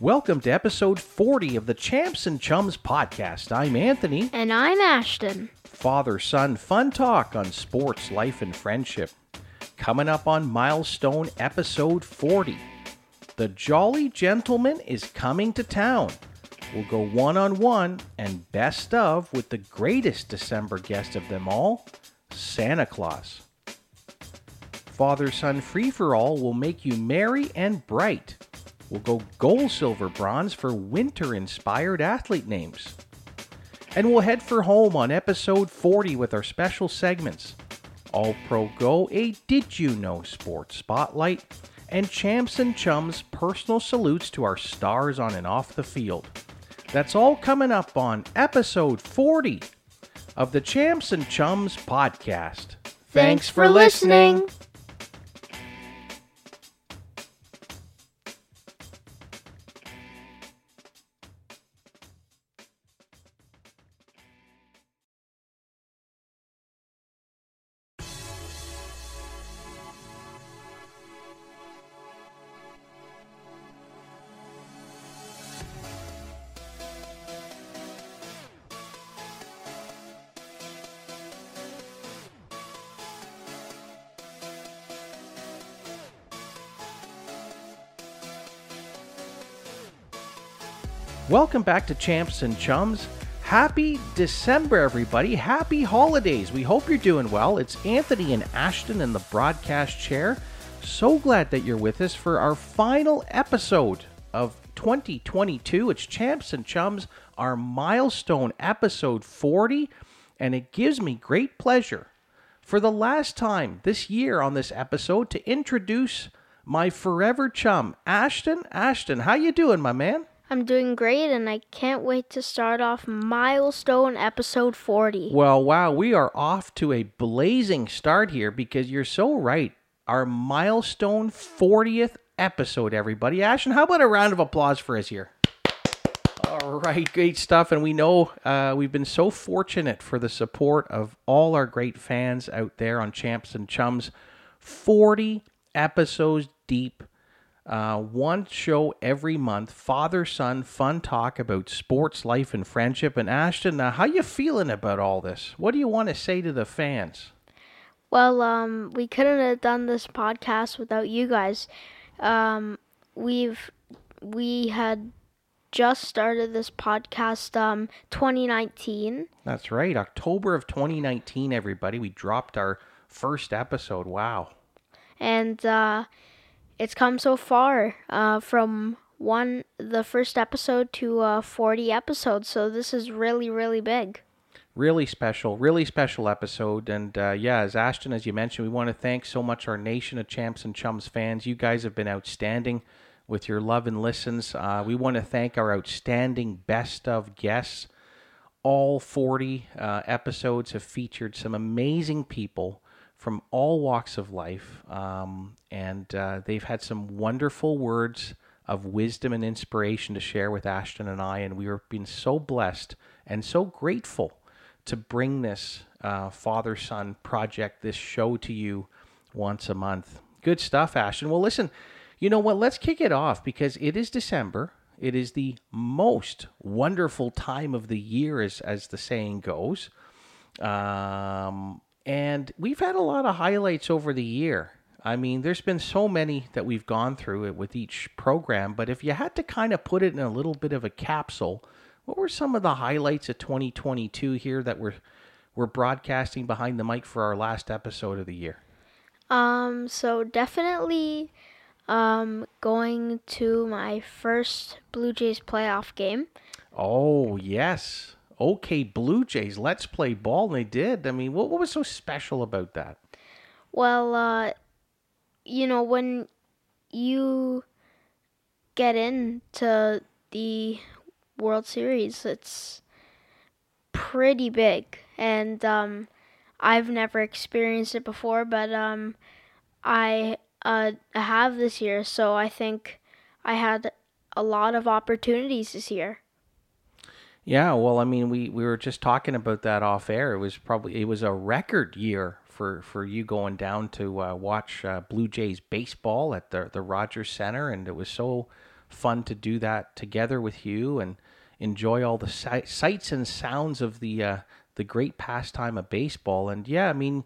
Welcome to episode 40 of the Champs and Chums podcast. I'm Anthony, And I'm Ashton. father son fun talk on sports, life, and friendship. Coming up on milestone episode 40. The Jolly Gentleman is coming to town. We'll go one on one and best of with the greatest December guest of them all, Santa Claus. Father Son Free for All will make you merry and bright. We'll go gold, silver, bronze for winter inspired athlete names. And we'll head for home on episode 40 with our special segments All Pro Go, a Did You Know Sports Spotlight, and Champs and Chums personal salutes to our stars on and off the field. That's all coming up on episode 40 of the Champs and Chums podcast. Thanks for listening. Welcome back to Champs and Chums. Happy December, everybody. Happy holidays. We hope you're doing well. It's Anthony and Ashton in the broadcast chair. So glad that you're with us for our final episode of 2022. It's Champs and Chums, our milestone episode 40. And it gives me great pleasure for the last time this year on this episode to introduce my forever chum, Ashton. Ashton, how you doing, my man? I'm doing great and I can't wait to start off milestone episode 40. Well, wow, we are off to a blazing start here because you're so right. Our milestone 40th episode, everybody. Ashton, how about a round of applause for us here? All right, great stuff. And we know uh, we've been so fortunate for the support of all our great fans out there on Champs and Chums. 40 episodes deep. Uh, one show every month, father son fun talk about sports, life, and friendship. And Ashton, uh, how you feeling about all this? What do you want to say to the fans? Well, um, we couldn't have done this podcast without you guys. Um, we've we had just started this podcast um 2019 That's right, October of 2019. Everybody, we dropped our first episode. Wow. and uh, it's come so far uh, from one the first episode to uh, 40 episodes. So this is really really big. really special, really special episode. And uh, yeah, as Ashton, as you mentioned, we want to thank so much our nation of champs and chums fans. You guys have been outstanding with your love and listens. Uh, we want to thank our outstanding best of guests. All 40 uh, episodes have featured some amazing people from all walks of life. Um, and uh, they've had some wonderful words of wisdom and inspiration to share with Ashton and I. And we have been so blessed and so grateful to bring this uh, father son project, this show to you once a month. Good stuff, Ashton. Well, listen, you know what? Let's kick it off because it is December. It is the most wonderful time of the year, as, as the saying goes. Um, and we've had a lot of highlights over the year. I mean, there's been so many that we've gone through it with each program, but if you had to kind of put it in a little bit of a capsule, what were some of the highlights of 2022 here that we're we're broadcasting behind the mic for our last episode of the year? Um, so definitely um, going to my first Blue Jays playoff game. Oh, yes. Okay, Blue Jays, let's play ball. And they did. I mean, what, what was so special about that? Well, uh, you know, when you get into the World Series, it's pretty big. And um, I've never experienced it before, but um, I uh, have this year, so I think I had a lot of opportunities this year. Yeah, well, I mean, we, we were just talking about that off air. It was probably it was a record year for, for you going down to uh, watch uh, Blue Jays baseball at the the Rogers Center, and it was so fun to do that together with you and enjoy all the si- sights and sounds of the uh, the great pastime of baseball. And yeah, I mean,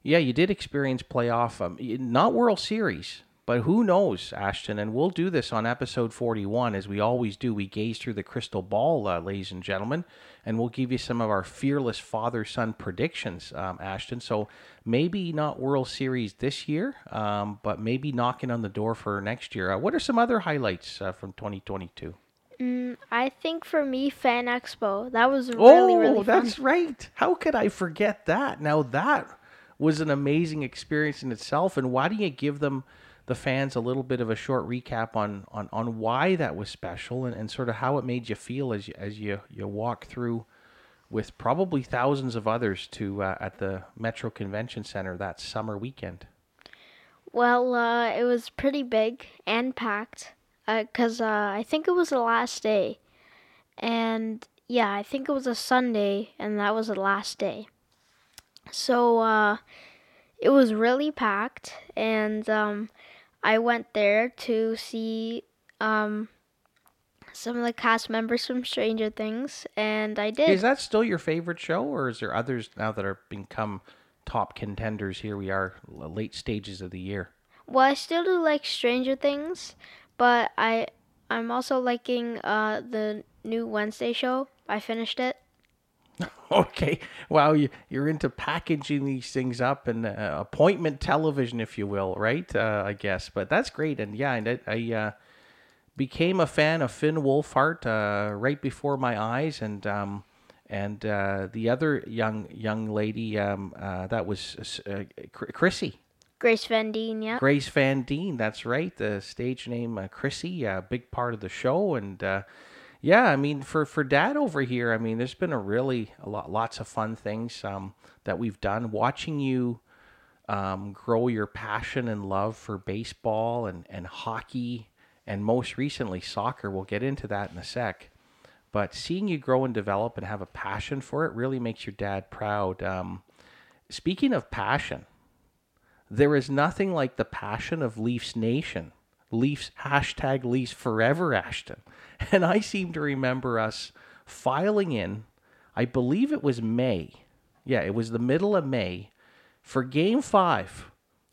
yeah, you did experience playoff, um, not World Series, but who knows, Ashton? And we'll do this on episode 41, as we always do. We gaze through the crystal ball, uh, ladies and gentlemen, and we'll give you some of our fearless father son predictions, um, Ashton. So maybe not World Series this year, um, but maybe knocking on the door for next year. Uh, what are some other highlights uh, from 2022? Mm, I think for me, Fan Expo. That was really, oh, really fun. that's right. How could I forget that? Now, that was an amazing experience in itself. And why do you give them the fans a little bit of a short recap on on, on why that was special and, and sort of how it made you feel as you as you, you walk through with probably thousands of others to uh, at the Metro Convention Center that summer weekend. Well, uh, it was pretty big and packed because uh, uh, I think it was the last day, and yeah, I think it was a Sunday, and that was the last day. So uh, it was really packed, and um, I went there to see um, some of the cast members from Stranger Things, and I did. Is that still your favorite show, or is there others now that are become top contenders? Here we are, late stages of the year. Well, I still do like Stranger Things, but I I'm also liking uh, the new Wednesday show. I finished it. Okay. Wow, you, you're into packaging these things up and uh, appointment television, if you will, right? Uh, I guess. But that's great. And yeah, I, I uh, became a fan of Finn Wolfhard uh, right before my eyes. And um, and uh, the other young young lady, um, uh, that was Chrissy. Grace Van Dien, yeah. Grace Van Dien, that's right. The stage name Chrissy, a big part of the show. And yeah, I mean, for for Dad over here, I mean, there's been a really a lot, lots of fun things um, that we've done. Watching you um, grow your passion and love for baseball and and hockey, and most recently soccer. We'll get into that in a sec. But seeing you grow and develop and have a passion for it really makes your dad proud. Um, speaking of passion, there is nothing like the passion of Leafs Nation. Leafs hashtag Leafs forever, Ashton. And I seem to remember us filing in, I believe it was May. Yeah, it was the middle of May for game five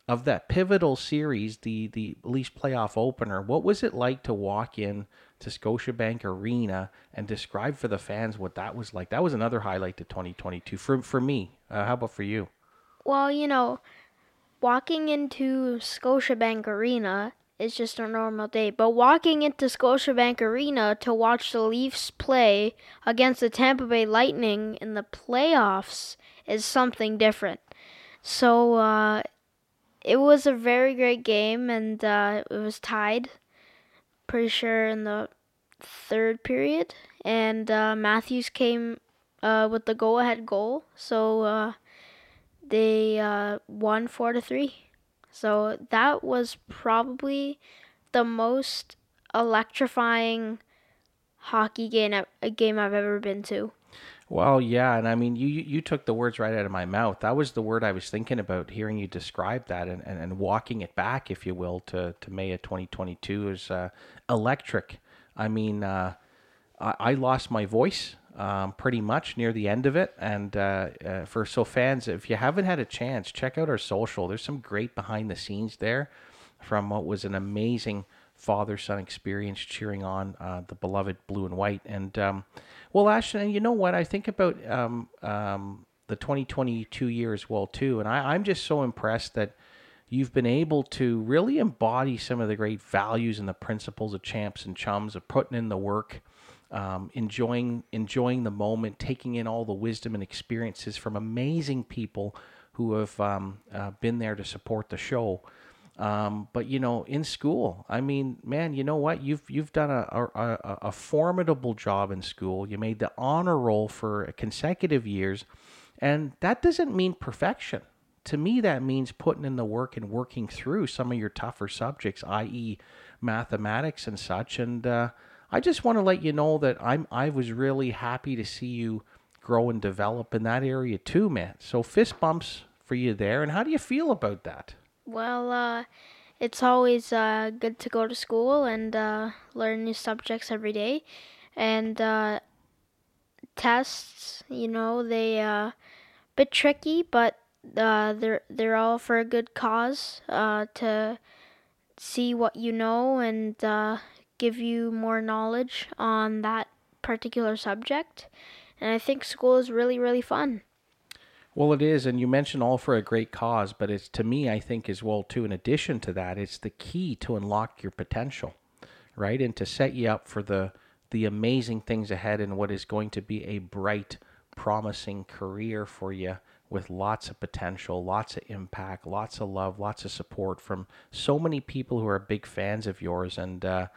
of that pivotal series, the, the Leafs playoff opener. What was it like to walk in to Scotiabank Arena and describe for the fans what that was like? That was another highlight to 2022 for, for me. Uh, how about for you? Well, you know, walking into Scotiabank Arena is just a normal day. But walking into Scotiabank Arena to watch the Leafs play against the Tampa Bay Lightning in the playoffs is something different. So uh, it was a very great game, and uh, it was tied. Pretty sure in the third period, and uh, Matthews came uh, with the go-ahead goal. So uh, they uh, won four to three. So that was probably the most electrifying hockey game a game I've ever been to. Well, yeah, and I mean, you you took the words right out of my mouth. That was the word I was thinking about hearing you describe that, and, and, and walking it back, if you will, to, to May of 2022 is uh, electric. I mean, uh, I, I lost my voice um, pretty much near the end of it. And uh, uh, for so fans, if you haven't had a chance, check out our social. There's some great behind the scenes there from what was an amazing father son experience cheering on uh, the beloved blue and white. And um, well, Ashton, and you know what? I think about um, um, the 2022 year as well too, and I, I'm just so impressed that you've been able to really embody some of the great values and the principles of champs and chums of putting in the work um, enjoying enjoying the moment, taking in all the wisdom and experiences from amazing people who have um, uh, been there to support the show. Um, but you know, in school, I mean, man, you know what? You've you've done a, a, a formidable job in school. You made the honor roll for consecutive years, and that doesn't mean perfection. To me, that means putting in the work and working through some of your tougher subjects, i.e., mathematics and such. And uh, I just want to let you know that I'm I was really happy to see you grow and develop in that area too, man. So fist bumps for you there. And how do you feel about that? Well, uh, it's always uh, good to go to school and uh, learn new subjects every day. And uh, tests, you know, they uh, bit tricky, but uh, they're they're all for a good cause uh, to see what you know and give you more knowledge on that particular subject. And I think school is really really fun. Well, it is, and you mentioned all for a great cause, but it's to me, I think, as well too. In addition to that, it's the key to unlock your potential, right, and to set you up for the the amazing things ahead and what is going to be a bright, promising career for you with lots of potential, lots of impact, lots of love, lots of support from so many people who are big fans of yours. And uh,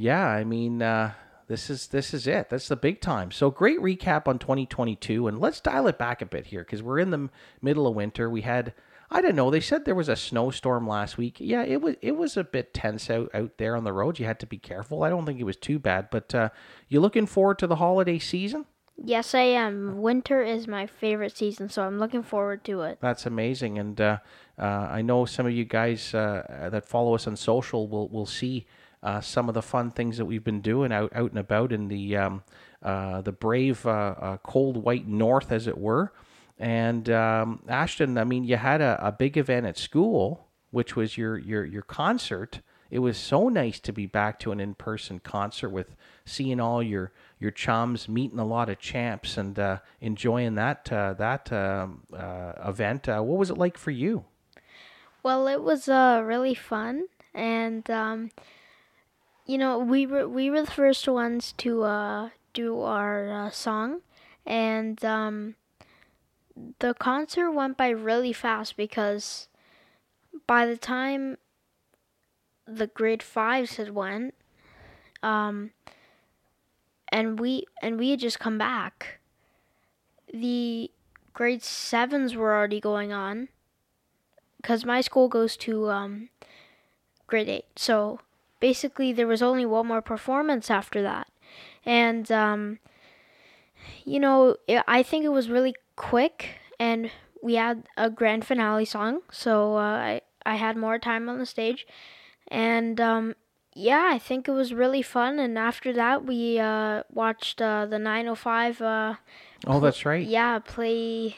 yeah, I mean, uh, this is this is it. That's the big time. So great recap on 2022, and let's dial it back a bit here because we're in the middle of winter. We had I don't know. They said there was a snowstorm last week. Yeah, it was it was a bit tense out, out there on the road. You had to be careful. I don't think it was too bad. But uh, you looking forward to the holiday season? Yes, I am. Winter is my favorite season, so I'm looking forward to it. That's amazing, and uh, uh, I know some of you guys uh, that follow us on social will will see uh, some of the fun things that we've been doing out out and about in the um, uh, the brave uh, cold white north, as it were. And um, Ashton, I mean, you had a, a big event at school, which was your your your concert. It was so nice to be back to an in person concert with seeing all your your chums, meeting a lot of champs, and uh, enjoying that uh, that um, uh, event. Uh, what was it like for you? Well, it was uh, really fun, and um, you know, we were we were the first ones to uh, do our song, and um, the concert went by really fast because by the time the grade fives had went, um, and we and we had just come back. The grade sevens were already going on, because my school goes to um, grade eight. So basically, there was only one more performance after that, and um, you know, I think it was really quick, and we had a grand finale song, so uh, I I had more time on the stage, and um, yeah, I think it was really fun. And after that, we uh, watched uh, the 905. Uh, oh, that's right. Yeah, play.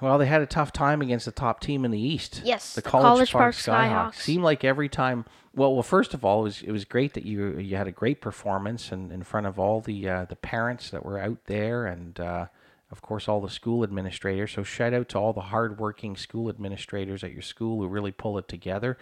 Well, they had a tough time against the top team in the East. Yes, the, the College, College, Park, Park Skyhawks. Skyhawks. Seemed like every time. Well, well, first of all, it was it was great that you you had a great performance and in, front of all the uh, the parents that were out there and uh, of course, all the school administrators. So, shout out to all the hardworking school administrators at your school who really pull it together.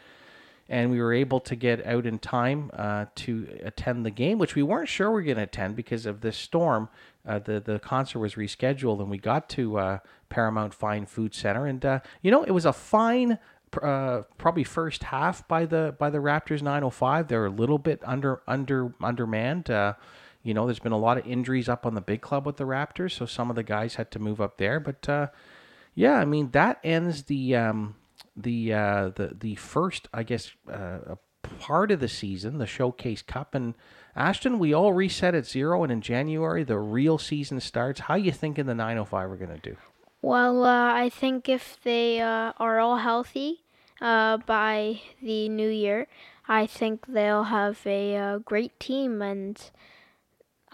And we were able to get out in time uh, to attend the game, which we weren't sure we were going to attend because of this storm. Uh, the the concert was rescheduled, and we got to uh, Paramount Fine Food Center, and uh, you know it was a fine uh, probably first half by the by the Raptors 905. They're a little bit under under undermanned. Uh, you know, there's been a lot of injuries up on the big club with the Raptors, so some of the guys had to move up there. But uh, yeah, I mean that ends the um, the uh, the the first, I guess, uh, part of the season, the Showcase Cup, and Ashton. We all reset at zero, and in January the real season starts. How you thinking the 905 are going to do? Well, uh, I think if they uh, are all healthy uh, by the new year, I think they'll have a great team and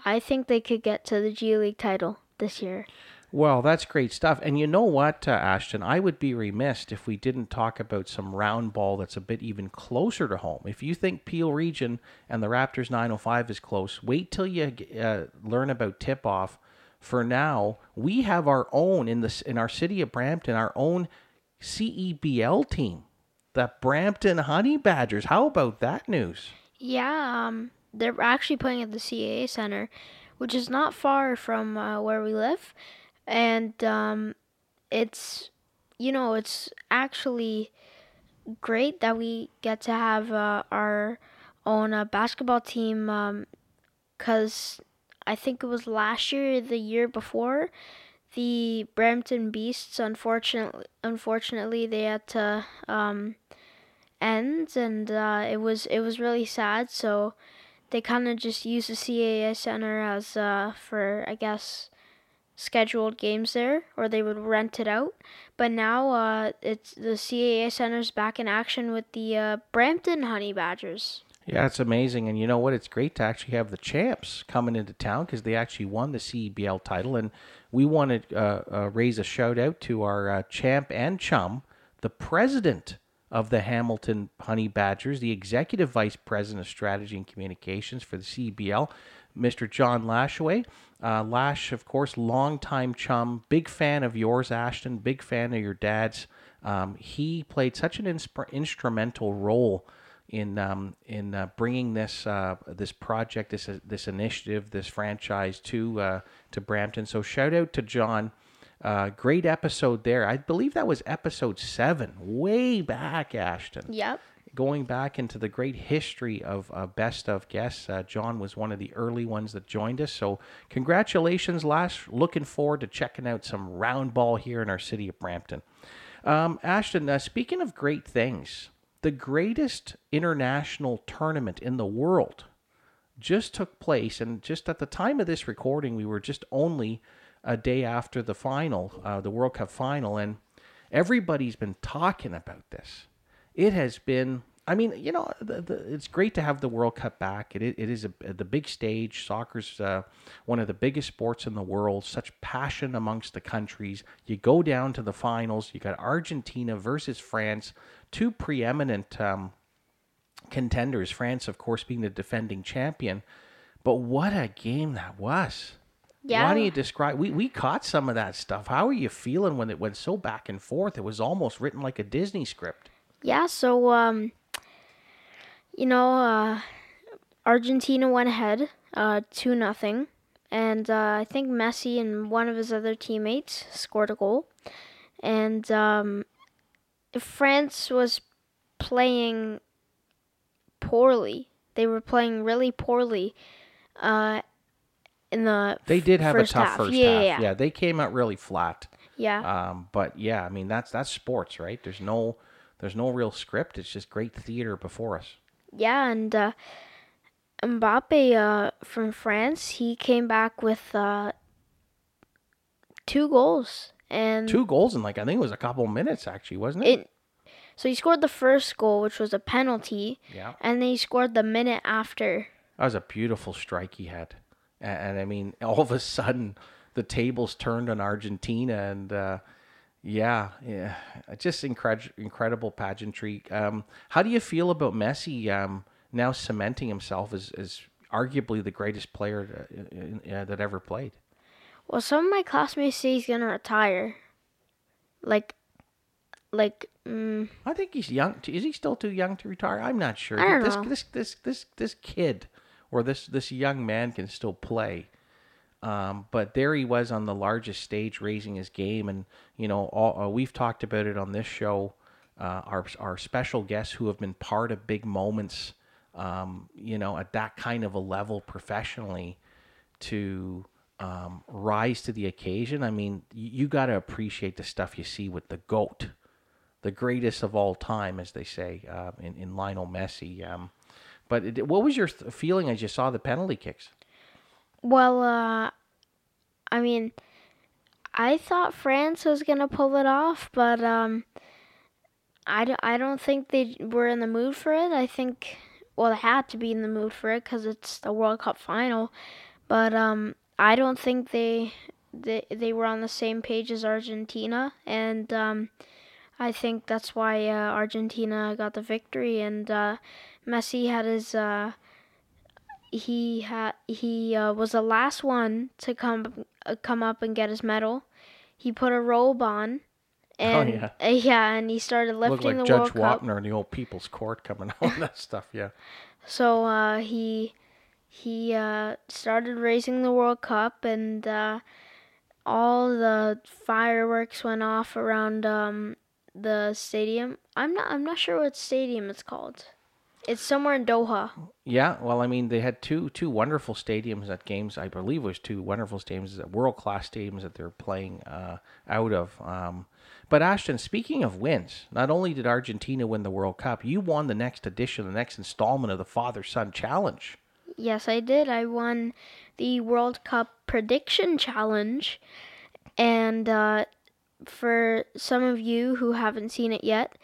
I think they could get to the G League title this year. Well, that's great stuff. And you know what, uh, Ashton? I would be remiss if we didn't talk about some round ball that's a bit even closer to home. If you think Peel Region and the Raptors 905 is close, wait till you uh, learn about tip off. For now, we have our own in the in our city of Brampton, our own CEBL team, the Brampton Honey Badgers. How about that news? Yeah, um, they're actually playing at the CAA Center, which is not far from uh, where we live, and um, it's you know it's actually great that we get to have uh, our own uh, basketball team because um, I think it was last year, the year before, the Brampton Beasts. Unfortunately, unfortunately, they had to um, end, and uh, it was it was really sad. So they kind of just use the CAA Center as uh, for I guess scheduled games there, or they would rent it out. But now uh, it's the CAA Center's back in action with the uh, Brampton Honey Badgers. Yeah, it's amazing, and you know what? It's great to actually have the champs coming into town because they actually won the CBL title, and we want to uh, uh, raise a shout out to our uh, champ and chum, the president of the Hamilton Honey Badgers, the executive vice president of strategy and communications for the CBL, Mr. John Lashway. Uh, Lash, of course, longtime chum, big fan of yours, Ashton, big fan of your dad's. Um, he played such an insp- instrumental role in um, in uh, bringing this uh, this project, this this initiative, this franchise to uh, to Brampton. So shout out to John. Uh, great episode there. I believe that was episode seven, way back, Ashton. Yep. Going back into the great history of uh, best of guests, uh, John was one of the early ones that joined us. So congratulations, Lash. Looking forward to checking out some round ball here in our city of Brampton. Um, Ashton, uh, speaking of great things, the greatest international tournament in the world just took place. And just at the time of this recording, we were just only a day after the final, uh, the World Cup final. And everybody's been talking about this. It has been. I mean, you know, the, the, it's great to have the World Cup back. It, it is a, the big stage. Soccer's uh, one of the biggest sports in the world. Such passion amongst the countries. You go down to the finals. You got Argentina versus France, two preeminent um, contenders. France, of course, being the defending champion. But what a game that was! Yeah. Why don't you describe? We we caught some of that stuff. How are you feeling when it went so back and forth? It was almost written like a Disney script. Yeah, so um you know, uh Argentina went ahead, uh two nothing. And uh, I think Messi and one of his other teammates scored a goal. And um France was playing poorly. They were playing really poorly. Uh in the They did have a tough half. first yeah, half. Yeah, they came out really flat. yeah. Um, but yeah, I mean that's that's sports, right? There's no there's no real script. It's just great theater before us. Yeah, and uh, Mbappe uh, from France, he came back with uh, two goals, and Two goals in like I think it was a couple minutes actually, wasn't it? it. So he scored the first goal, which was a penalty, yeah, and then he scored the minute after. that was a beautiful strike he had, and, and I mean all of a sudden the tables turned on Argentina, and uh, yeah, yeah, just incredible, incredible pageantry. Um, how do you feel about Messi um, now cementing himself as, as arguably the greatest player uh, uh, that ever played? Well, some of my classmates say he's gonna retire. Like, like, mm, I think he's young. Is he still too young to retire? I'm not sure. I don't this, know. this this this this kid or this this young man can still play. Um, but there he was on the largest stage, raising his game, and you know, all, uh, we've talked about it on this show. Uh, our our special guests who have been part of big moments, um, you know, at that kind of a level professionally, to um, rise to the occasion. I mean, you, you got to appreciate the stuff you see with the goat the greatest of all time, as they say uh, in, in Lionel Messi. Um, but it, what was your th- feeling as you saw the penalty kicks? Well, uh, I mean, I thought France was gonna pull it off, but um, I don't, I don't think they were in the mood for it. I think, well, they had to be in the mood for it because it's the World Cup final, but um, I don't think they, they, they were on the same page as Argentina, and um, I think that's why uh, Argentina got the victory, and uh, Messi had his. Uh, he had he uh, was the last one to come uh, come up and get his medal. He put a robe on, and yeah. uh, yeah, and he started Looked lifting like the Judge World Cup. Wapner in the old People's Court coming out that stuff. Yeah, So uh, he he uh, started raising the World Cup, and uh, all the fireworks went off around um, the stadium. I'm not I'm not sure what stadium it's called. It's somewhere in Doha. yeah. Well, I mean, they had two two wonderful stadiums at games. I believe it was two wonderful stadiums, world class stadiums that they're playing uh, out of. Um, but Ashton, speaking of wins, not only did Argentina win the World Cup, you won the next edition, the next installment of the Father Son Challenge. Yes, I did. I won the World Cup prediction challenge, And uh, for some of you who haven't seen it yet,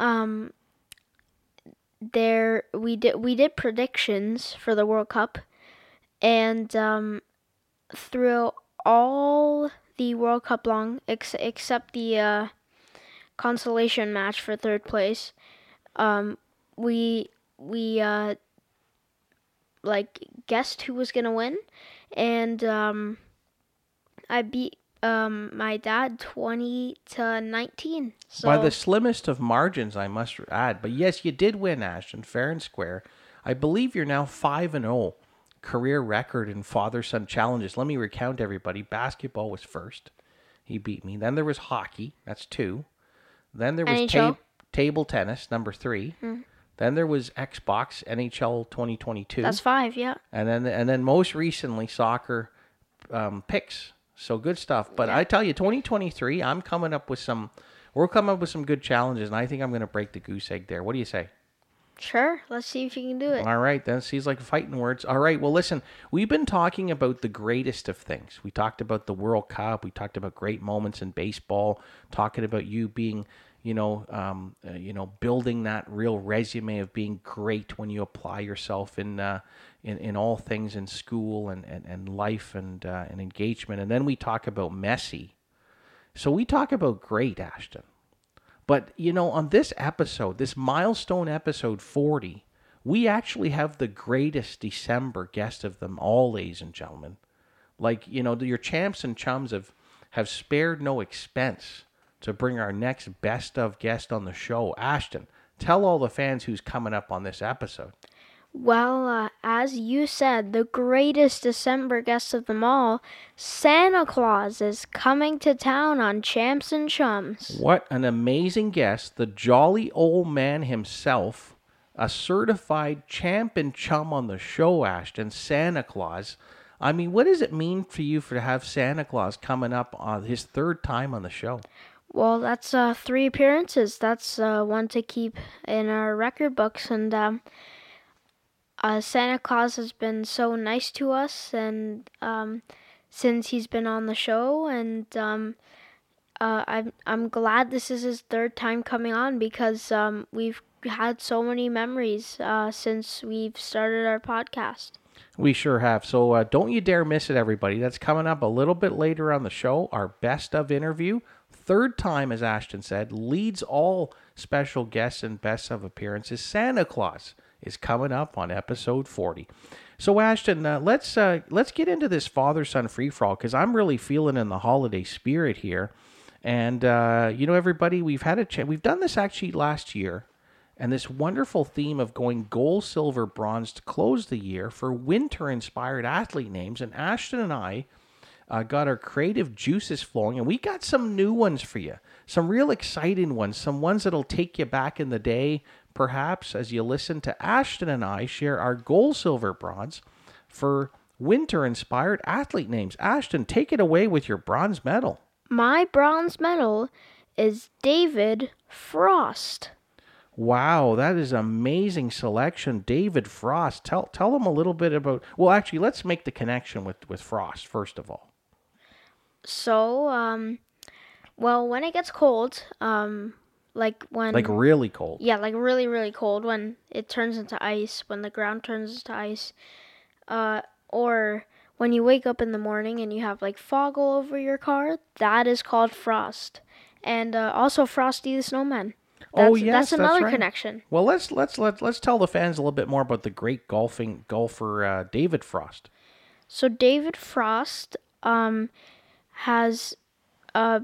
um, there we did we did predictions for the World Cup, and um, through all the World Cup long, ex- except the uh, consolation match for third place, um, we we uh, like guessed who was gonna win, and um, I beat um, my dad twenty to nineteen. So By the slimmest of margins, I must add. But yes, you did win, Ashton, fair and square. I believe you're now 5 and 0 career record in father son challenges. Let me recount everybody. Basketball was first. He beat me. Then there was hockey. That's two. Then there was ta- table tennis, number 3. Then there was Xbox NHL 2022. that's five. Yeah. and then and then most recently soccer um, picks. So good stuff. But Yeah. I tell you, 2023, I'm coming up with some. We're coming up with some good challenges, and I think I'm going to break the goose egg there. What do you say? Sure. Let's see if you can do it. All right, then seems like fighting words. All right, well, listen, we've been talking about the greatest of things. We talked about the World Cup. We talked about great moments in baseball. Talking about you being, you know, um, uh, you know, building that real resume of being great when you apply yourself in, uh, in, in all things in school and, and, and life and uh, and engagement. And then we talk about Messi. So we talk about great, Ashton. But, you know, on this episode, this milestone episode 40, we actually have the greatest December guest of them all, ladies and gentlemen. Like, you know, your champs and chums have, have spared no expense to bring our next best of guest on the show. Ashton, tell all the fans who's coming up on this episode. Well, uh, as you said, the greatest December guest of them all, Santa Claus, is coming to town on Champs and Chums. What an amazing guest, the jolly old man himself, a certified champ and chum on the show, Ashton, Santa Claus. I mean, what does it mean for you for to have Santa Claus coming up on his third time on the show? Well, that's uh, three appearances. That's uh, one to keep in our record books. And um, uh, Santa Claus has been so nice to us, and um, since he's been on the show, and um, uh, I'm I'm glad this is his third time coming on because um, we've had so many memories uh, since we've started our podcast. We sure have. So uh, don't you dare miss it, everybody. That's coming up a little bit later on the show. Our best of interview, third time, as Ashton said, leads all special guests and best of appearances. Santa Claus is coming up on episode 40. So Ashton, uh, let's uh, let's get into this father son free for all because I'm really feeling in the holiday spirit here. And uh, you know, everybody, we've had a ch- we've done this actually last year and this wonderful theme of going gold, silver, bronze to close the year for winter inspired athlete names. And Ashton and I uh, got our creative juices flowing, and we got some new ones for you. Some real exciting ones, some ones that'll take you back in the day, perhaps, as you listen to Ashton and I share our gold, silver, bronze for winter inspired athlete names. Ashton, take it away with your bronze medal. My bronze medal is David Frost. Wow, that is amazing selection, David Frost. Tell tell them a little bit about. Well, actually, let's make the connection with with Frost first of all. So, um, well, when it gets cold, um, like when Like really cold. yeah, like really really cold when it turns into ice, when the ground turns into ice, uh, or when you wake up in the morning and you have like fog all over your car, that is called frost. And uh, also Frosty the Snowman. That's, Oh, yes, that's that's another right. connection. Well, let's let's let let's tell the fans a little bit more about the great golfing golfer uh, David Frost. So David Frost um, has uh,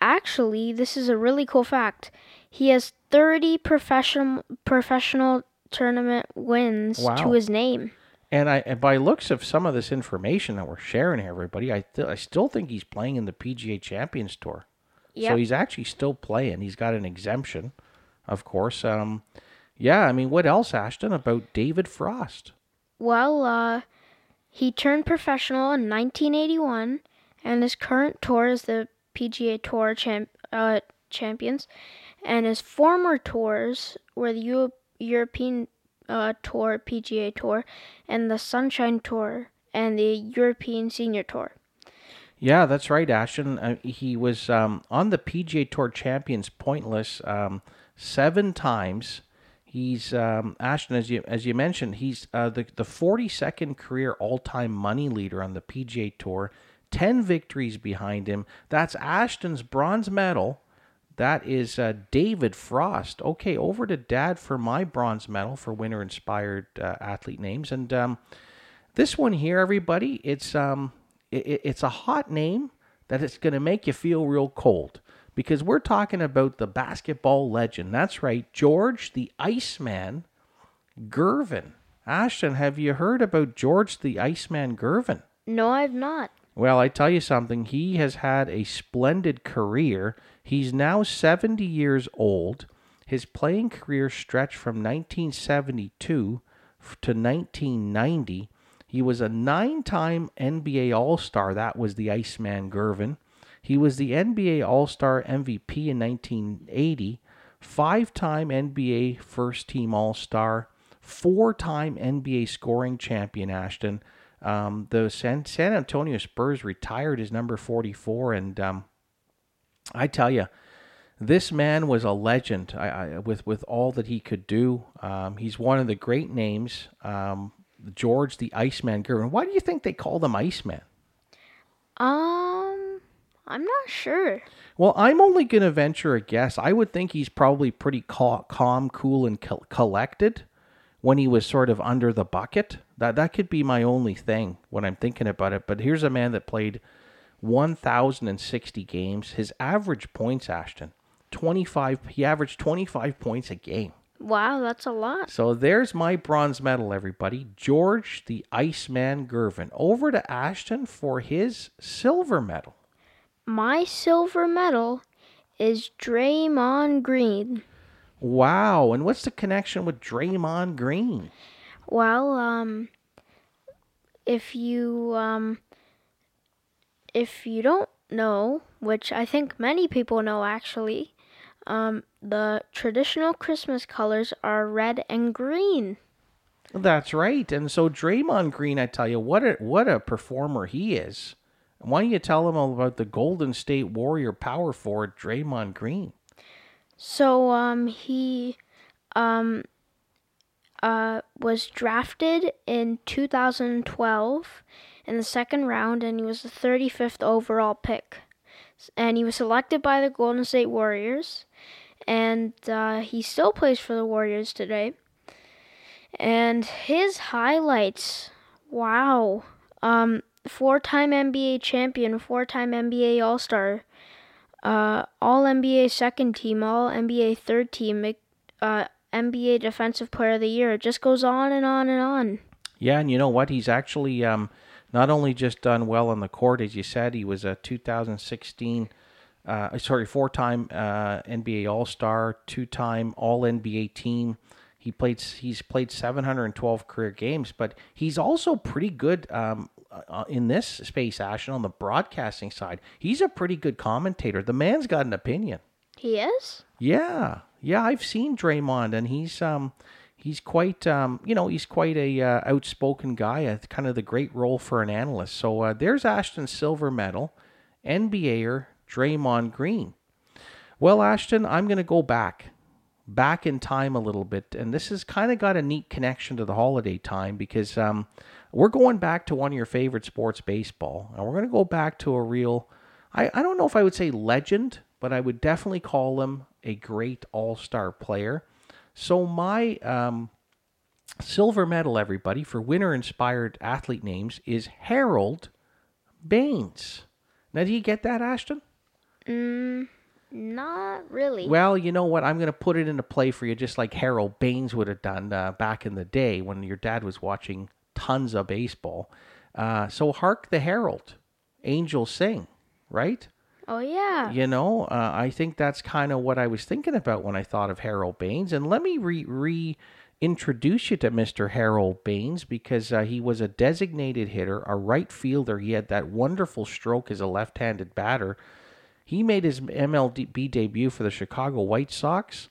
actually this is a really cool fact. He has 30 professional professional tournament wins Wow. to his name. And I, and by looks of some of this information that we're sharing here, everybody, I th- I still think he's playing in the PGA Champions Tour. So he's actually still playing. He's got an exemption, of course. Um, yeah. I mean, what else, Ashton, about David Frost? Well, uh, he turned professional in 1981, and his current tour is the PGA Tour champ, uh, Champions, and his former tours were the Euro- European uh, Tour, PGA Tour, and the Sunshine Tour, and the European Senior Tour. Yeah, that's right, Ashton. Uh, he was um, on the PGA Tour Champions pointless um, seven times. He's um, Ashton, as you as you mentioned, he's uh, the the forty second career all time money leader on the PGA Tour. Ten victories behind him. That's Ashton's bronze medal. That is uh, David Frost. Okay, over to Dad for my bronze medal for winner inspired uh, athlete names, and um, this one here, everybody, it's um, it, it's a hot name that it's going to make you feel real cold because we're talking about the basketball legend. That's right, George the Iceman Gervin. Ashton, have you heard about George the Iceman Gervin? No, I've not. Well, I tell you something, he has had a splendid career. He's now 70 years old. His playing career stretched from 1972 to 1990. He was a nine time NBA All Star. That was the Iceman Gervin. He was the NBA All Star MVP in 1980, five time NBA First Team All Star, four time NBA scoring champion, Ashton. Um, the San, San Antonio Spurs retired his number 44, and um, I tell you, this man was a legend I, I, with with all that he could do. Um, he's one of the great names. Um, George the Iceman Gervin. Why do you think they call him Iceman? Um, I'm not sure. Well, I'm only going to venture a guess. I would think he's probably pretty cal- calm, cool, and co- collected when he was sort of under the bucket. That that could be my only thing when I'm thinking about it. But here's a man that played 1,060 games. His average points, Ashton, 25. He averaged 25 points a game. Wow, that's a lot. So there's my bronze medal, everybody. George the Iceman Gervin. Over to Ashton for his silver medal. My silver medal is Draymond Green. Wow, and what's the connection with Draymond Green? Well, um, if you um, if you don't know, which I think many people know actually, um, the traditional Christmas colors are red and green. That's right. And so Draymond Green, I tell you, what a what a performer he is. Why don't you tell him all about the Golden State Warrior power forward Draymond Green? So um he um uh was drafted in 2012 in the second round and he was the 35th overall pick. And he was selected by the Golden State Warriors and uh, he still plays for the Warriors today. And his highlights, wow. Um four-time NBA champion, four-time NBA All-Star, uh, all NBA second team, all NBA third team, uh, NBA Defensive Player of the Year. It just goes on and on and on. Yeah, and you know what? He's actually um, not only just done well on the court, as you said, he was a 2016, uh, sorry, four-time uh, NBA All-Star, two-time All-NBA team. He played. He's played 712 career games, but he's also pretty good um, uh, in this space. Ashton on the broadcasting side, he's a pretty good commentator. The man's got an opinion. He is. Yeah, yeah. I've seen Draymond, and he's um, he's quite um, you know, he's quite a uh, outspoken guy. Uh, kind of the great role for an analyst. So uh, there's Ashton silver medal, NBAer Draymond Green. Well, Ashton, I'm going to go back back in time a little bit, and this has kind of got a neat connection to the holiday time because um, we're going back to one of your favorite sports, baseball, and we're going to go back to a real. I, I don't know if I would say legend, but I would definitely call him a great all star player. So, my um, silver medal, everybody, for winner inspired athlete names is Harold Baines. Now, do you get that, Ashton? Mm, not really. Well, you know what? I'm going to put it into play for you, just like Harold Baines would have done uh, back in the day when your dad was watching tons of baseball. Uh, so, hark the herald, angels sing, right? Oh yeah. You know, uh, I think that's kind of what I was thinking about when I thought of Harold Baines. And let me re, re- introduce you to Mr. Harold Baines because uh, he was a designated hitter, a right fielder. He had that wonderful stroke as a left handed batter. He made his MLB debut for the Chicago White Sox,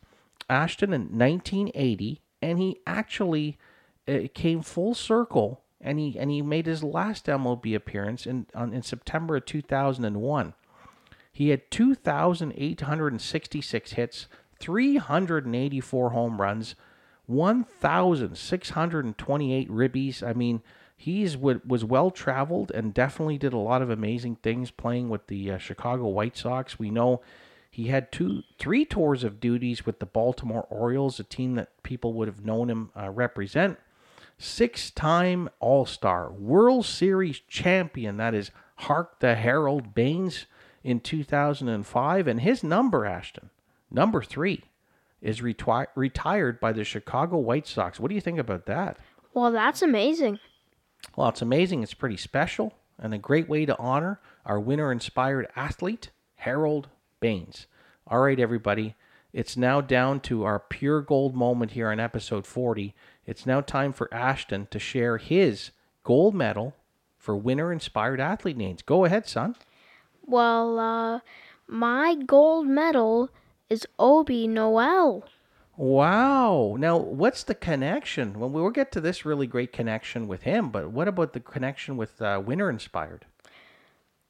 Ashton, in 1980, and he actually uh, came full circle and he and he made his last MLB appearance in on, in September of 2001. He had 2,866 hits, 384 home runs, 1,628 ribbies. I mean, he's was well traveled and definitely did a lot of amazing things playing with the uh, Chicago White Sox. We know he had two, three tours of duties with the Baltimore Orioles, a team that people would have known him uh, represent. Six-time All-Star, World Series champion. That is Hark the Herald Baines in 2005, and his number, Ashton, number three, is reti- retired by the Chicago White Sox. What do you think about that? Well, that's amazing. Well, it's amazing. It's pretty special and a great way to honor our winner inspired athlete, Harold Baines. All right, everybody. It's now down to our pure gold moment here on episode 40. It's now time for Ashton to share his gold medal for winner inspired athlete names. Go ahead, son. Well, uh, my gold medal is Obi Noel. Wow. Now, what's the connection? Well, we'll get to this really great connection with him, but what about the connection with uh, Winner Inspired?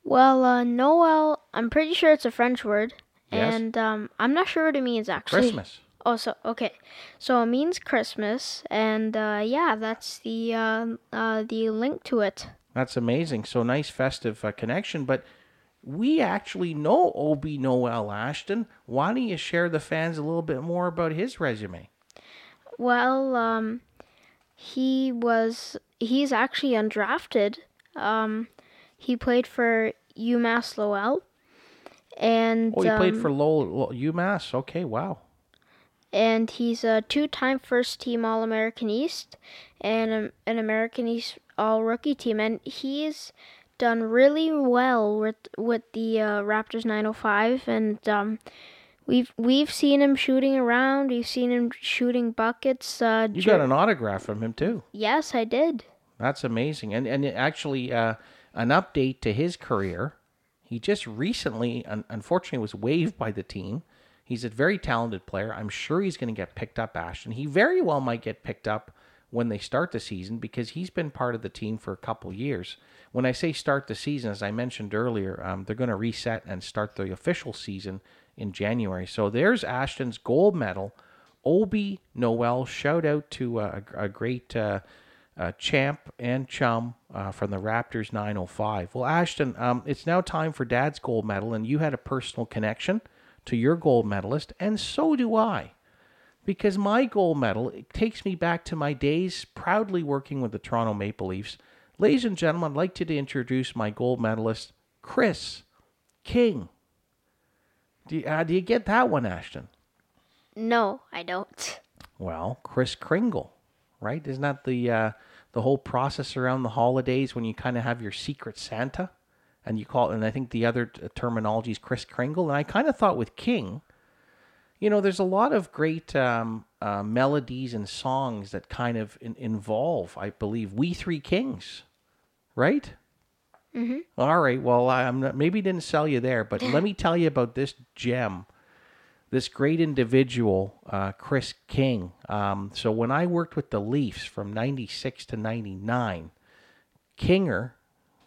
Well, uh, Noel, I'm pretty sure it's a French word, Yes. and um, I'm not sure what it means actually. Christmas. Oh, so okay, so it means Christmas, and uh, yeah, that's the uh, uh, the link to it. That's amazing. So nice festive uh, connection, but we actually know Obi Noel Ashton. Why don't you share the fans a little bit more about his resume? Well, um, he was he's actually undrafted. Um, he played for UMass Lowell, and Oh, he played um, for Lowell, UMass. Okay, wow. And he's a two-time first-team All-American East and an American East All-Rookie team, and he's done really well with with the uh, Raptors 905, and um, we've we've seen him shooting around. We've seen him shooting buckets. Uh, You got an autograph from him too. yes, I did. That's amazing. And and actually, uh, an update to his career. He just recently, un- unfortunately, was waived by the team. He's a very talented player. I'm sure he's going to get picked up, Ashton. He very well might get picked up when they start the season because he's been part of the team for a couple years. When I say start the season, as I mentioned earlier, um, they're going to reset and start the official season in January. So there's Ashton's gold medal. Obi Noel, shout out to uh, a, great uh, uh, champ and chum uh, from the Raptors 905. Well, Ashton, um, it's now time for Dad's gold medal, and you had a personal connection to your gold medalist, and so do I. Because my gold medal it takes me back to my days proudly working with the Toronto Maple Leafs. Ladies and gentlemen, I'd like you to introduce my gold medalist, Kris King. Do you, uh, do you get that one, Ashton? No, I don't. Well, Chris Kringle, right? Isn't that the uh, the whole process around the holidays when you kind of have your secret Santa, and you call it, and I think the other t- terminology is Chris Kringle, and I kind of thought with King, you know, there's a lot of great um, uh, melodies and songs that kind of in- involve, I believe, we three kings, right? Mhm. All right. Well, I'm not, maybe didn't sell you there, but let me tell you about this gem this great individual, uh, Kris King. Um, so when I worked with the Leafs from 96 to 99, Kinger,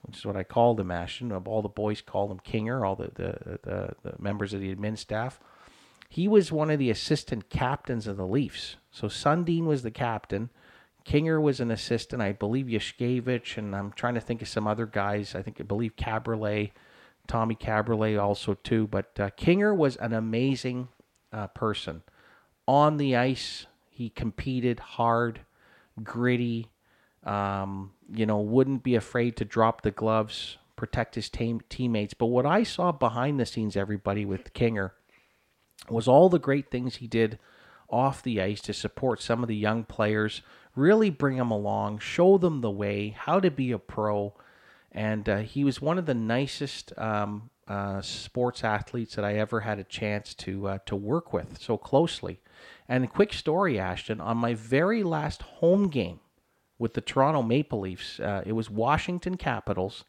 which is what I called him, Ashton, all the boys called him Kinger, all the, the, the, the members of the admin staff, he was one of the assistant captains of the Leafs. So Sundin was the captain. Kinger was an assistant. I believe Yushkevich, and I'm trying to think of some other guys. I think I believe Cabriolet, Tommy Cabriolet also too. But uh, Kinger was an amazing uh, person. On the ice, he competed hard, gritty. Um, you know, wouldn't be afraid to drop the gloves, protect his team teammates. But what I saw behind the scenes, everybody with Kinger, was all the great things he did off the ice to support some of the young players, really bring them along, show them the way, how to be a pro. And uh, he was one of the nicest um, uh, sports athletes that I ever had a chance to uh, to work with so closely. And a quick story, Ashton, on my very last home game with the Toronto Maple Leafs, uh, it was Washington Capitals.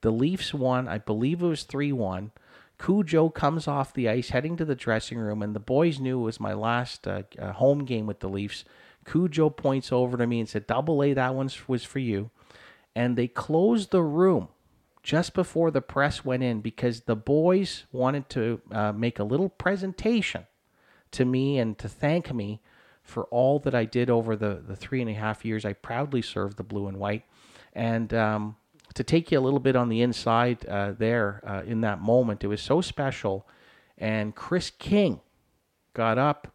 The Leafs won, I believe it was 3 1. Cujo comes off the ice heading to the dressing room, and the boys knew it was my last uh, uh, home game with the Leafs. Cujo points over to me and said, Double A, that one was for you. and they closed the room just before the press went in because the boys wanted to uh, make a little presentation to me and to thank me for all that I did over the, the three and a half years I proudly served the blue and white. And um, to take you a little bit on the inside uh, there uh, in that moment, it was so special. And Kris King got up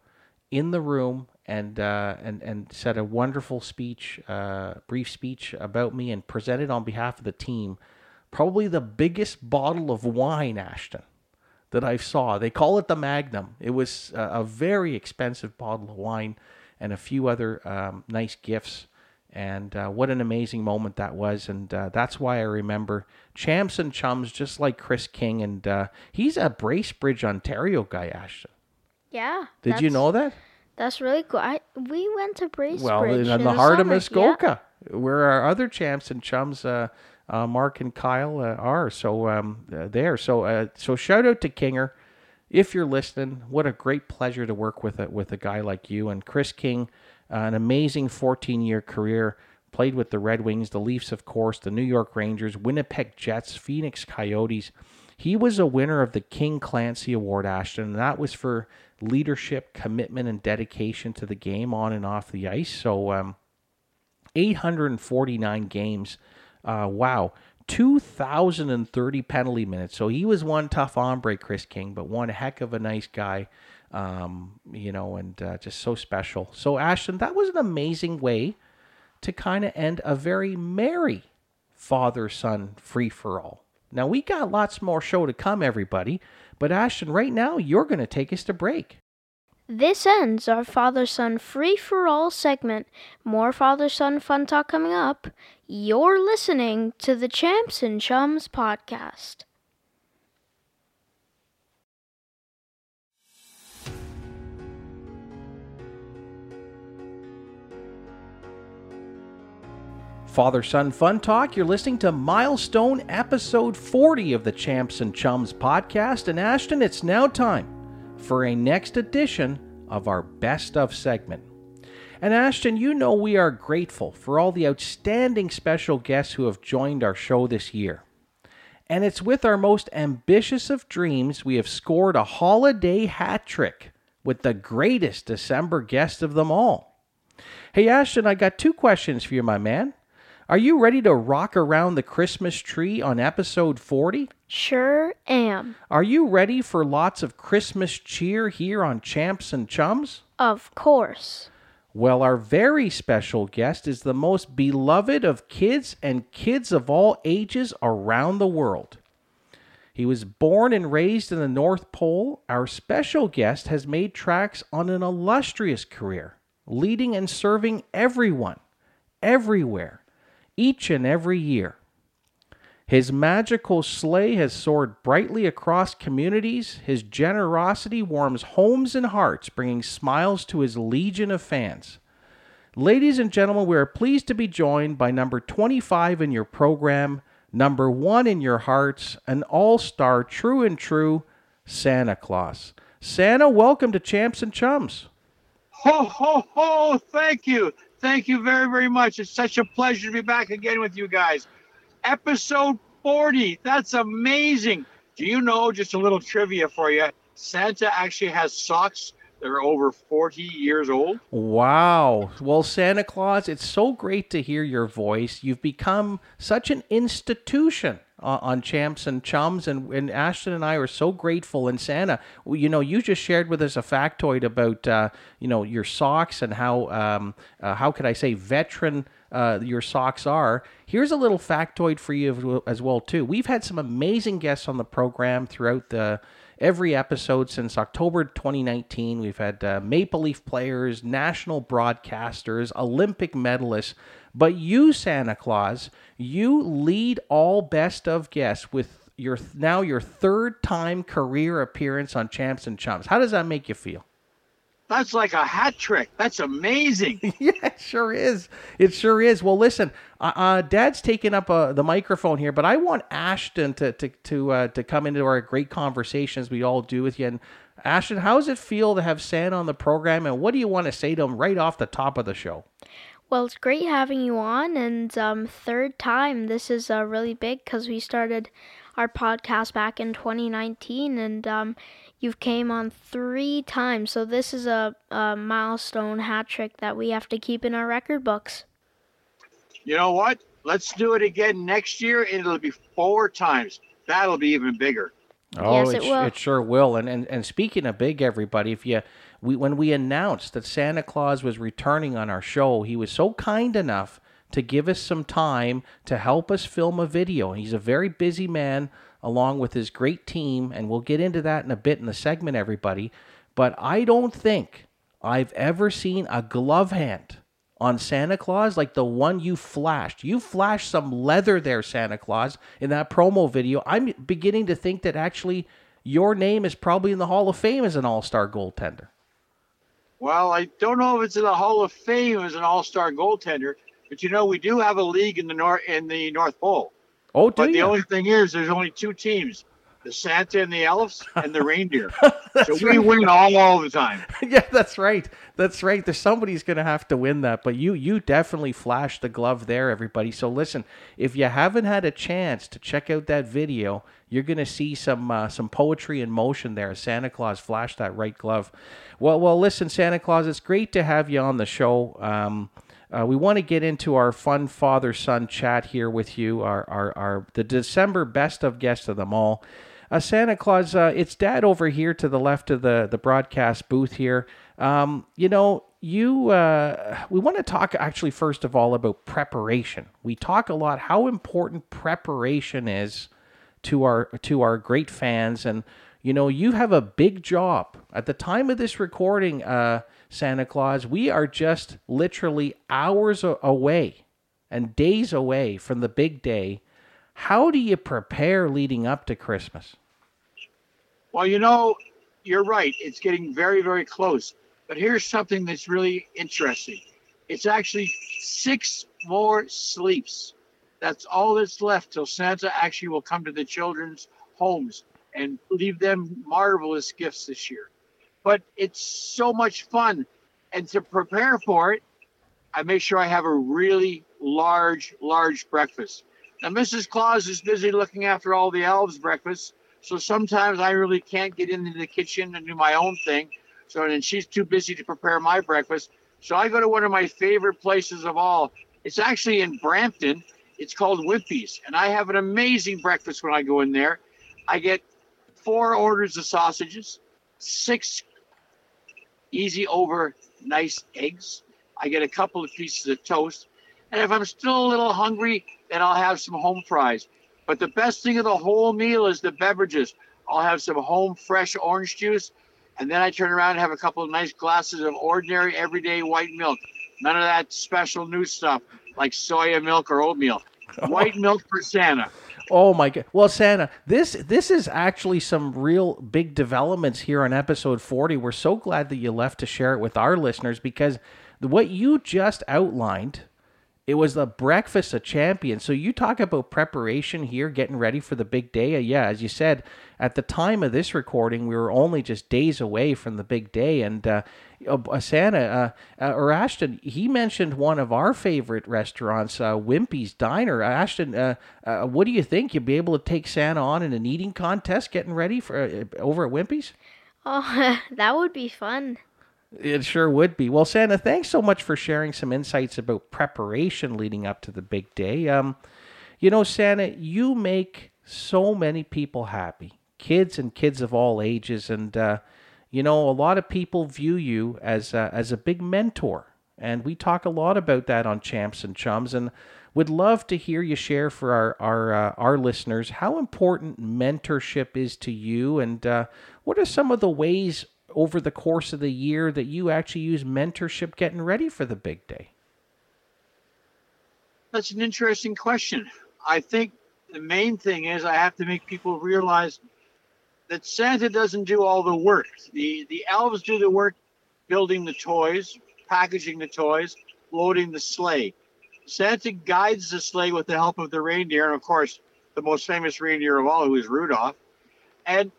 in the room and uh, and and said a wonderful speech, uh, brief speech about me, and presented on behalf of the team probably the biggest bottle of wine, Ashton, that I saw. They call it the Magnum. It was a, a very expensive bottle of wine and a few other um, nice gifts. And uh, what an amazing moment that was. And uh, that's why I remember champs and chums just like Kris King. And uh, he's a Bracebridge, Ontario guy, Ashton. Yeah. Did you know that? That's really cool. I we went to Bracebridge. Well, in, in the, heart of summer. Muskoka, where our other champs and chums, uh, Mark and Kyle, uh, are. So um, uh, there. So uh, so shout out to Kinger, if you're listening. What a great pleasure to work with a, with a guy like you and Kris King. An amazing 14 year career. Played with the Red Wings, the Leafs, of course, the New York Rangers, Winnipeg Jets, Phoenix Coyotes. He was a winner of the King Clancy Award, Ashton, and that was for leadership, commitment, and dedication to the game on and off the ice. So, um, 849 games. Uh, wow. 2,030 penalty minutes. So he was one tough hombre, Kris King, but one heck of a nice guy, um, you know, and uh, just so special. So, Ashton, that was an amazing way to kind of end a very merry father son free for all. Now, we got lots more show to come, everybody, but Ashton, right now, you're going to take us to break. This ends our father son free for all segment. More father son fun talk coming up. You're listening to the Champs and Chums podcast. Father Son Fun Talk. You're listening to milestone episode 40 of the Champs and Chums podcast. And Ashton, it's now time for a next edition of our Best of segment. And Ashton, you know we are grateful for all the outstanding special guests who have joined our show this year. And it's with our most ambitious of dreams we have scored a holiday hat trick with the greatest December guest of them all. Hey Ashton, I got two questions for you, my man. Are you ready to rock around the Christmas tree on episode 40? Sure am. Are you ready for lots of Christmas cheer here on Champs and Chums? Of course. Well, our very special guest is the most beloved of kids and kids of all ages around the world. He was born and raised in the North Pole. Our special guest has made tracks on an illustrious career, leading and serving everyone, everywhere, each and every year. His magical sleigh has soared brightly across communities. His generosity warms homes and hearts, bringing smiles to his legion of fans. Ladies and gentlemen, we are pleased to be joined by number 25 in your program, number one in your hearts, an all star, true and true, Santa Claus. Santa, welcome to Champs and Chums. Ho, ho, ho. Thank you. Thank you very, very much. It's such a pleasure to be back again with you guys. Episode 40. That's amazing. Do you know, just a little trivia for you, Santa actually has socks that are over 40 years old? Wow. Well, Santa Claus, it's so great to hear your voice. You've become such an institution uh, on Champs and Chums, and, and Ashton and I are so grateful. And Santa, you know, you just shared with us a factoid about, uh, you know, your socks and how, um, uh, how could I say, veteran uh, your socks are. Here's a little factoid for you as well too. We've had some amazing guests on the program throughout the every episode since October 2019. We've had uh, Maple Leaf players, national broadcasters, Olympic medalists. But you, Santa Claus, you lead all best of guests with your now your third time career appearance on Champs and Chums. How does that make you feel? That's like a hat trick. That's amazing. yeah, it sure is. It sure is. Well, listen, uh, uh, Dad's taking up uh, the microphone here, but I want Ashton to to to uh, to come into our great conversations we all do with you. And Ashton, how does it feel to have Santa on the program, and what do you want to say to him right off the top of the show? Well, it's great having you on, and um, third time. This is uh, really big because we started our podcast back in 2019, and um, you've came on three times. So this is a, a milestone hat trick that we have to keep in our record books. You know what? Let's do it again next year, and it'll be four times. That'll be even bigger. Oh, Yes, it, it sh- will. it sure will. And, and and speaking of big, everybody, if you we when we announced that Santa Claus was returning on our show, he was so kind enough to give us some time to help us film a video. He's a very busy man, along with his great team, and we'll get into that in a bit in the segment, everybody. But I don't think I've ever seen a glove hand on Santa Claus like the one you flashed. You flashed some leather there, Santa Claus, in that promo video. I'm beginning to think that actually your name is probably in the Hall of Fame as an all star goaltender. Well, I don't know if it's in the Hall of Fame as an All-Star goaltender, but you know we do have a league in the North in the North Pole. Oh, But the only thing is, there's only two teams: the Santa and the Elves, and the reindeer. So we right. win all all the time. yeah, that's right. That's right. There's somebody's going to have to win that, but you you definitely flashed the glove there, everybody. So listen, if you haven't had a chance to check out that video, you're going to see some uh, some poetry in motion there. Santa Claus flashed that right glove. Well, well, listen, Santa Claus, it's great to have you on the show. Um, uh, we want to get into our fun father son chat here with you. Our, our, our the December best of guest of them all. Uh, Santa Claus, uh, it's Dad over here to the left of the the broadcast booth here. Um, you know, you uh, we want to talk actually first of all about preparation. We talk a lot how important preparation is to our to our great fans, and you know, you have a big job at the time of this recording. Uh, Santa Claus, we are just literally hours away and days away from the big day. How do you prepare leading up to Christmas? Well, you know, you're right. It's getting very, very close. But here's something that's really interesting. It's actually six more sleeps. That's all that's left till Santa actually will come to the children's homes and leave them marvelous gifts this year. But it's so much fun. And to prepare for it, I make sure I have a really large, large breakfast. Now, Mrs. Claus is busy looking after all the elves' breakfasts. So sometimes I really can't get into the kitchen and do my own thing. So then she's too busy to prepare my breakfast. So I go to one of my favorite places of all. It's actually in Brampton. It's called Wimpy's. And I have an amazing breakfast when I go in there. I get four orders of sausages, six easy over nice eggs. I get a couple of pieces of toast. And if I'm still a little hungry, then I'll have some home fries. But the best thing of the whole meal is the beverages. I'll have some home fresh orange juice, and then I turn around and have a couple of nice glasses of ordinary everyday white milk. None of that special new stuff like soya milk or oatmeal. Oh. White milk for Santa. Oh my god! Well, Santa, this this is actually some real big developments here on episode forty. We're so glad that you left to share it with our listeners because what you just outlined, it was the breakfast of champions. So you talk about preparation here, getting ready for the big day. Uh, Yeah, as you said, at the time of this recording, we were only just days away from the big day, and uh, uh, Santa uh, uh, or Ashton, he mentioned one of our favorite restaurants, uh, Wimpy's Diner. Ashton, what do you think? You'll be able to take Santa on in an eating contest, getting ready for over at Wimpy's? Oh, that would be fun. It sure would be. Well, Santa, thanks so much for sharing some insights about preparation leading up to the big day. Um, you know, Santa, you make so many people happy, kids and kids of all ages, and uh, you know, a lot of people view you as a, as a big mentor, and we talk a lot about that on Champs and Chums, and would love to hear you share for our our uh, our listeners how important mentorship is to you, and uh, what are some of the ways over the course of the year that you actually use mentorship getting ready for the big day? That's an interesting question. I think the main thing is I have to make people realize that Santa doesn't do all the work. The the elves do the work building the toys, packaging the toys, loading the sleigh. Santa guides the sleigh with the help of the reindeer, and of course, the most famous reindeer of all, who is Rudolph. And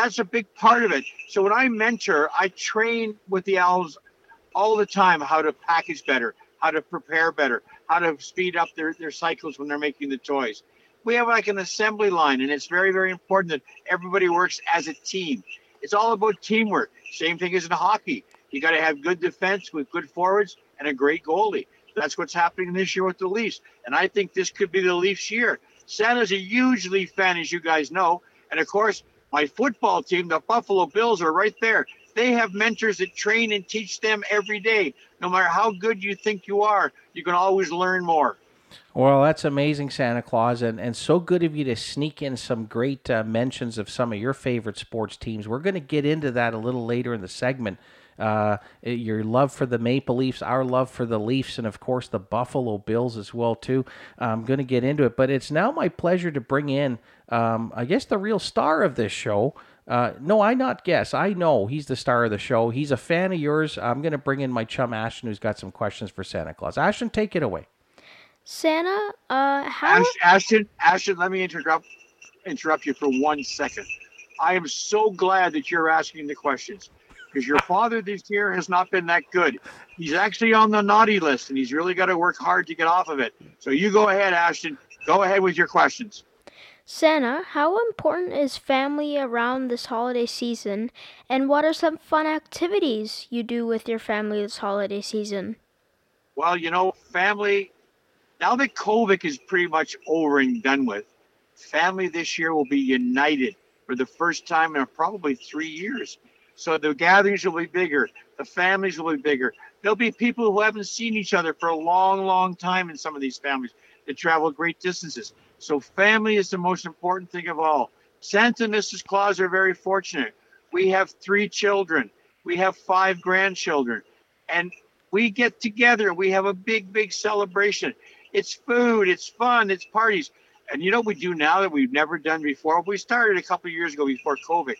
that's a big part of it. So when I mentor, I train with the elves all the time how to package better, how to prepare better, how to speed up their, their cycles when they're making the toys. We have like an assembly line, and it's very, very important that everybody works as a team. It's all about teamwork. Same thing as in hockey. You got to have good defense with good forwards and a great goalie. That's what's happening this year with the Leafs. And I think this could be the Leafs year. Santa's a huge Leaf fan, as you guys know. And of course, my football team, the Buffalo Bills, are right there. They have mentors that train and teach them every day. No matter how good you think you are, you can always learn more. Well, that's amazing, Santa Claus, and, and so good of you to sneak in some great uh, mentions of some of your favorite sports teams. We're going to get into that a little later in the segment. Uh, your love for the Maple Leafs, our love for the Leafs, and of course the Buffalo Bills as well too. I'm going to get into it, but it's now my pleasure to bring in, um, I guess, the real star of this show. Uh, no, I not guess. I know he's the star of the show. He's a fan of yours. I'm going to bring in my chum Ashton, who's got some questions for Santa Claus. Ashton, take it away. Santa, uh, how? Ash, Ashton, Ashton, let me interrupt interrupt you for one second. I am so glad that you're asking the questions because your father this year has not been that good. He's actually on the naughty list, and he's really got to work hard to get off of it. So you go ahead, Ashton. Go ahead with your questions. Santa, how important is family around this holiday season, and what are some fun activities you do with your family this holiday season? Well, you know, family, now that COVID is pretty much over and done with, family this year will be united for the first time in probably three years. So the gatherings will be bigger, the families will be bigger. There'll be people who haven't seen each other for a long, long time in some of these families that travel great distances. So family is the most important thing of all. Santa and Mrs. Claus are very fortunate. We have three children. We have five grandchildren. And we get together. We have a big, big celebration. It's food, it's fun, it's parties. And you know what we do now that we've never done before? We started a couple years ago before COVID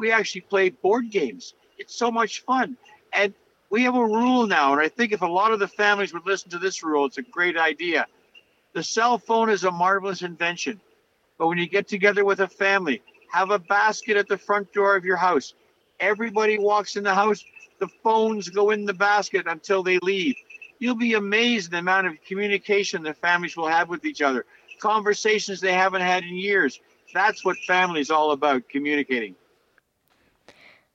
we actually play board games. It's so much fun. And we have a rule now, and I think if a lot of the families would listen to this rule, it's a great idea. The cell phone is a marvelous invention. But when you get together with a family, have a basket at the front door of your house. Everybody walks in the house, the phones go in the basket until they leave. You'll be amazed the amount of communication the families will have with each other, conversations they haven't had in years. That's what family is all about communicating.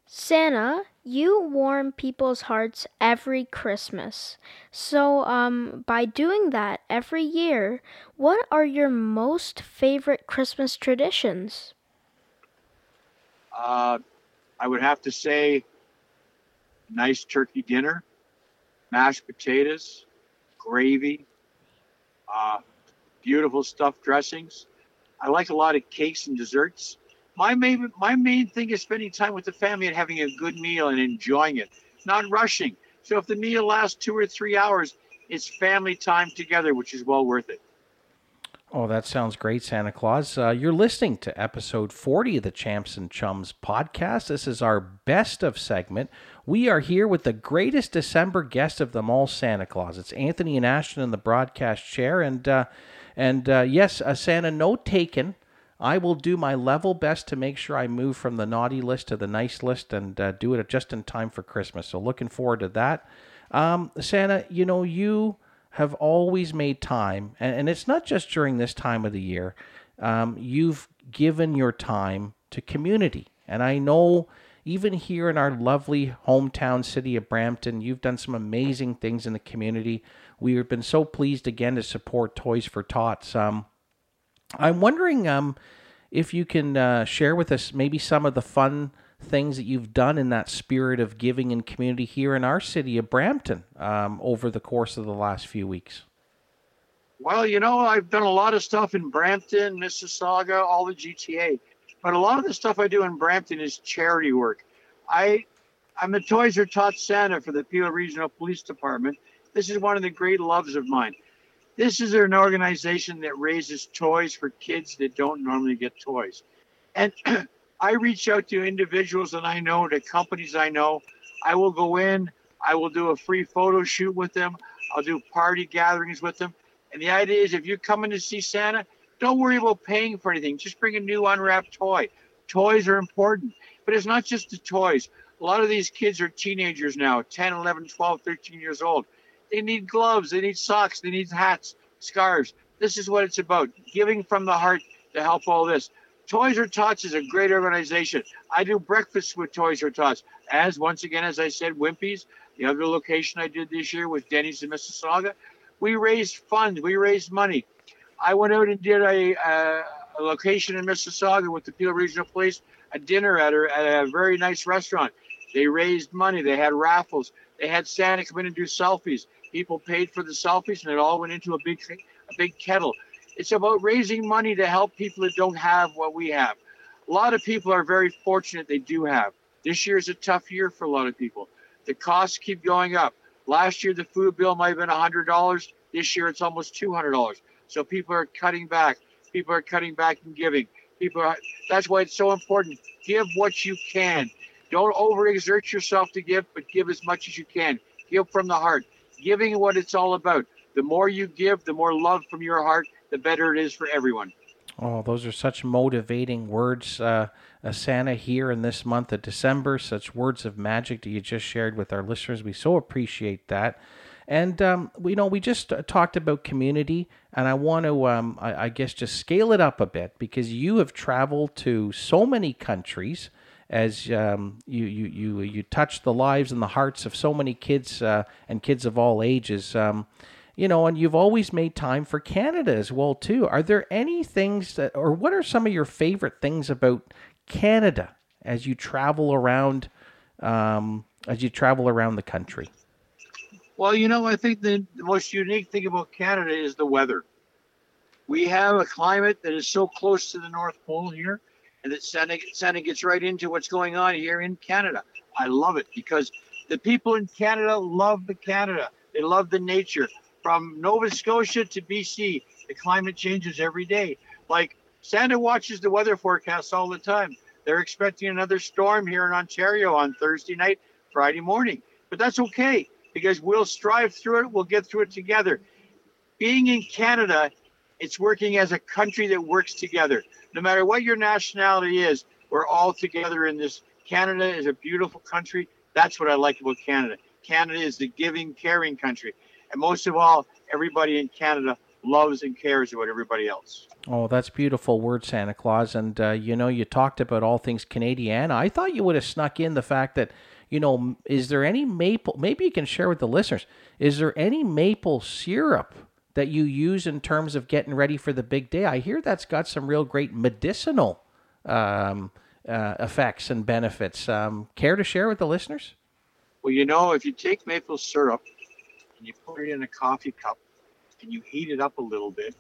Santa, you warm people's hearts every Christmas. So, um, by doing that every year, what are your most favorite Christmas traditions? Uh, I would have to say nice turkey dinner, mashed potatoes, gravy, uh, beautiful stuffed dressings. I like a lot of cakes and desserts my main my main thing is spending time with the family and having a good meal and enjoying it, not rushing. So if the meal lasts two or three hours, it's family time together, which is well worth it. Oh, that sounds great, Santa Claus. Uh, you're listening to episode 40 of the Champs and Chums podcast. This is our best of segment. We are here with the greatest December guest of them all, Santa Claus. It's Anthony and Ashton in the broadcast chair. And, uh, and uh, yes, uh, Santa, no taken. I will do my level best to make sure I move from the naughty list to the nice list and uh, do it just in time for Christmas. So looking forward to that. Um, Santa, you know, you have always made time, and, and, it's not just during this time of the year. Um, you've given your time to community. And I know even here in our lovely hometown city of Brampton, you've done some amazing things in the community. We've been so pleased again to support Toys for Tots. Um, I'm wondering um, if you can uh, share with us maybe some of the fun things that you've done in that spirit of giving and community here in our city of Brampton um, over the course of the last few weeks. Well, you know, I've done a lot of stuff in Brampton, Mississauga, all the GTA, but a lot of the stuff I do in Brampton is charity work. I, I'm the Toys Are Tots Santa for the Peel Regional Police Department. This is one of the great loves of mine. This is an organization that raises toys for kids that don't normally get toys. And I reach out to individuals that I know, to companies I know. I will go in, I will do a free photo shoot with them, I'll do party gatherings with them. And the idea is if you're coming to see Santa, don't worry about paying for anything. Just bring a new unwrapped toy. Toys are important, but it's not just the toys. A lot of these kids are teenagers now 10, 11, 12, 13 years old. They need gloves, they need socks, they need hats, scarves. This is what it's about giving from the heart to help all this. Toys or Tots is a great organization. I do breakfast with Toys or Tots. As once again, as I said, Wimpy's, the other location I did this year was Denny's in Mississauga. We raised funds, we raised money. I went out and did a, a, location in Mississauga with the Peel Regional Police, a dinner at a, at a very nice restaurant. They raised money, they had raffles, they had Santa come in and do selfies. People paid for the selfies, and it all went into a big, a big kettle. It's about raising money to help people that don't have what we have. A lot of people are very fortunate they do have. This year is a tough year for a lot of people. The costs keep going up. Last year, the food bill might have been $100. This year, it's almost $200. So people are cutting back. People are cutting back and giving. People are, that's why it's so important. Give what you can. Don't overexert yourself to give, but give as much as you can. Give from the heart. Giving what it's all about. The more you give, the more love from your heart, the better it is for everyone. Oh, those are such motivating words, uh, uh, Santa, here in this month of December. Such words of magic that you just shared with our listeners. We so appreciate that. And um, we you know we just uh, talked about community, and I want to, um, I, I, guess, just scale it up a bit because you have traveled to so many countries as um, you, you you you touch the lives and the hearts of so many kids uh, and kids of all ages. Um, you know, and you've always made time for Canada as well too. Are there any things that, or what are some of your favorite things about Canada as you travel around, um, as you travel around the country? Well, you know, I think the, the most unique thing about Canada is the weather. We have a climate that is so close to the North Pole here, and that Santa, Santa gets right into what's going on here in Canada. I love it because the people in Canada love the Canada. They love the nature. From Nova Scotia to BC, the climate changes every day. Like Santa watches the weather forecasts all the time. They're expecting another storm here in Ontario on Thursday night, Friday morning. But that's okay because we'll strive through it. We'll get through it together. Being in Canada, it's working as a country that works together. No matter what your nationality is, we're all together in this. Canada is a beautiful country. That's what I like about Canada. Canada is the giving, caring country. And most of all, everybody in Canada loves and cares about everybody else. Oh, that's beautiful word, Santa Claus. And uh, you know, you talked about all things Canadian. I thought you would have snuck in the fact that you know, is there any maple? Maybe you can share with the listeners. Is there any maple syrup that you use in terms of getting ready for the big day? I hear that's got some real great medicinal um, uh, effects and benefits. Um, care to share with the listeners? Well, you know, if you take maple syrup and you put it in a coffee cup and you heat it up a little bit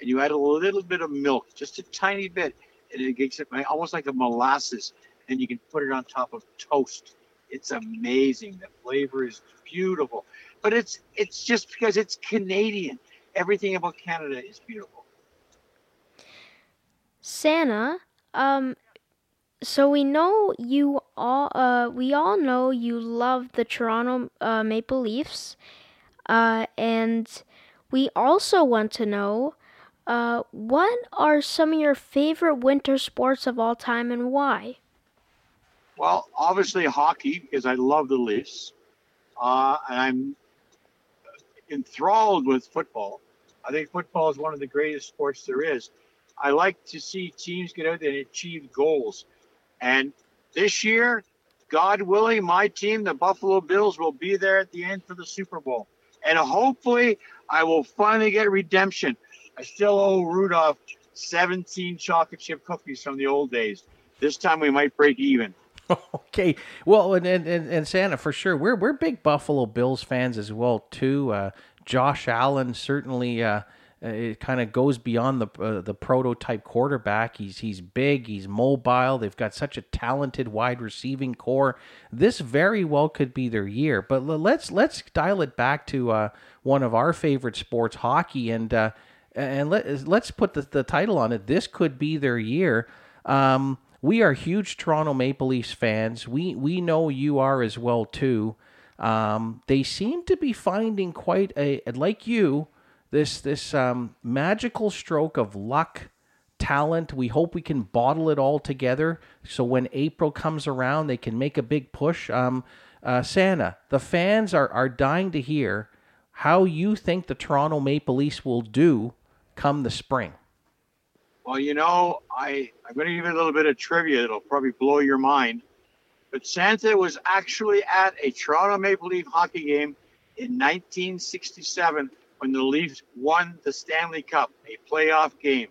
and you add a little bit of milk, just a tiny bit, and it gets it almost like a molasses, and you can put it on top of toast it's amazing. The flavor is beautiful, but it's it's just because it's Canadian. Everything about Canada is beautiful. Santa, um, so we know you all. Uh, we all know you love the Toronto uh, Maple Leafs, uh, and we also want to know. Uh, what are some of your favorite winter sports of all time and why? Well, obviously hockey because I love the Leafs. Uh, and I'm enthralled with football. I think football is one of the greatest sports there is. I like to see teams get out there and achieve goals. And this year, God willing, my team, the Buffalo Bills, will be there at the end for the Super Bowl. And hopefully, I will finally get redemption. I still owe Rudolph 17 chocolate chip cookies from the old days. This time we might break even. okay. Well, and, and, and Santa, for sure. We're, we're big Buffalo Bills fans as well, too. Uh, Josh Allen certainly uh, uh it kind of goes beyond the uh, the prototype quarterback. He's he's big, he's mobile. They've got such a talented wide receiving core. This very well could be their year. But let's let's dial it back to uh, one of our favorite sports, hockey, and uh, and let let's put the, the title on it. This could be their year. Um, we are huge Toronto Maple Leafs fans. We we know you are as well too. Um, they seem to be finding quite a like you this this um, magical stroke of luck, talent. We hope we can bottle it all together so when April comes around, they can make a big push. Um, uh, Santa, the fans are, are dying to hear how you think the Toronto Maple Leafs will do come the spring. Well, you know, I, I'm going to give you a little bit of trivia. It'll probably blow your mind. But Santa was actually at a Toronto Maple Leaf hockey game in 1967 when the Leafs won the Stanley Cup, a playoff game.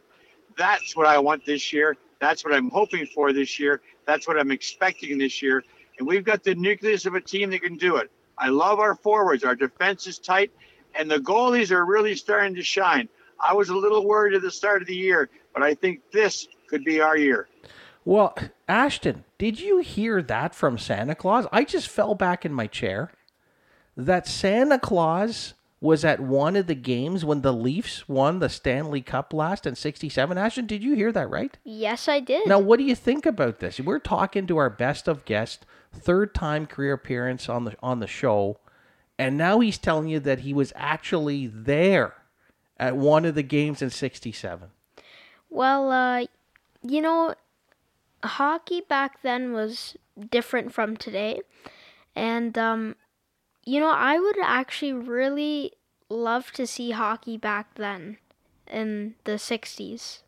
That's what I want this year. That's what I'm hoping for this year. That's what I'm expecting this year. And we've got the nucleus of a team that can do it. I love our forwards. Our defense is tight, and the goalies are really starting to shine. I was a little worried at the start of the year, but I think this could be our year. Well, Ashton, did you hear that from Santa Claus? I just fell back in my chair. That Santa Claus was at one of the games when the Leafs won the Stanley Cup last in 67. Ashton, did you hear that right? Yes, I did. Now, what do you think about this? We're talking to our best of guest, third time career appearance on the on the show, and now he's telling you that he was actually there at one of the games in 67. Well, uh, you know, hockey back then was different from today. And, um, you know, I would actually really love to see hockey back then in the 60s.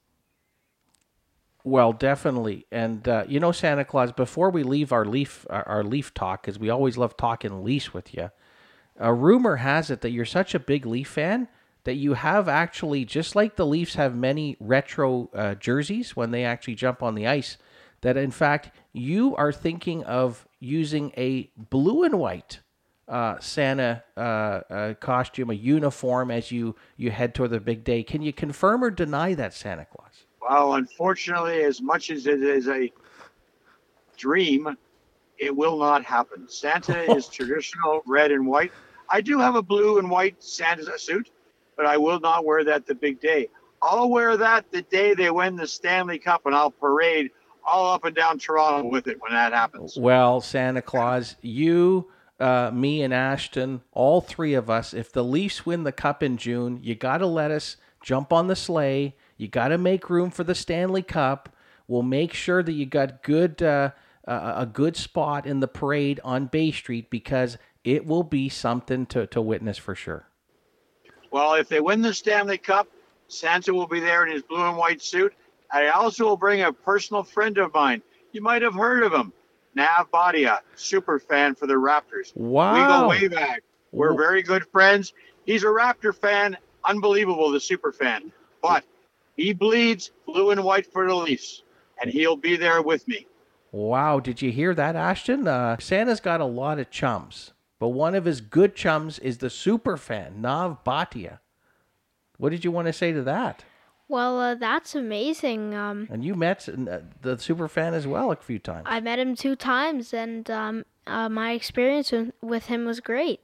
Well, definitely, and uh, you know, Santa Claus. Before we leave our leaf, our, leaf talk, because we always love talking Leafs with you. A rumor has it that you're such a big Leaf fan that you have actually, just like the Leafs have many retro uh, jerseys when they actually jump on the ice. That in fact you are thinking of using a blue and white uh, Santa uh, uh, costume, a uniform as you you head toward the big day. Can you confirm or deny that, Santa Claus? Well, unfortunately, as much as it is a dream, it will not happen. Santa is traditional red and white. I do have a blue and white Santa suit, but I will not wear that the big day. I'll wear that the day they win the Stanley Cup, and I'll parade all up and down Toronto with it when that happens. Well, Santa Claus, you, uh, me, and Ashton, all three of us, if the Leafs win the Cup in June, you got to let us jump on the sleigh. You got to make room for the Stanley Cup. We'll make sure that you got good uh, uh, a good spot in the parade on Bay Street because it will be something to, to witness for sure. Well, if they win the Stanley Cup, Santa will be there in his blue and white suit. I also will bring a personal friend of mine. You might have heard of him, Nav Bhatia, super fan for the Raptors. Wow. We go way back. We're Wh- very good friends. He's a Raptor fan, unbelievable, the super fan. But he bleeds blue and white for the Leafs, and he'll be there with me. Wow, did you hear that, Ashton? Uh, Santa's got a lot of chums, but one of his good chums is the super fan, Nav Bhatia. What did you want to say to that? Well, uh, that's amazing. Um, And you met uh, the super fan as well a few times. I met him two times, and um, uh, my experience with, him was great.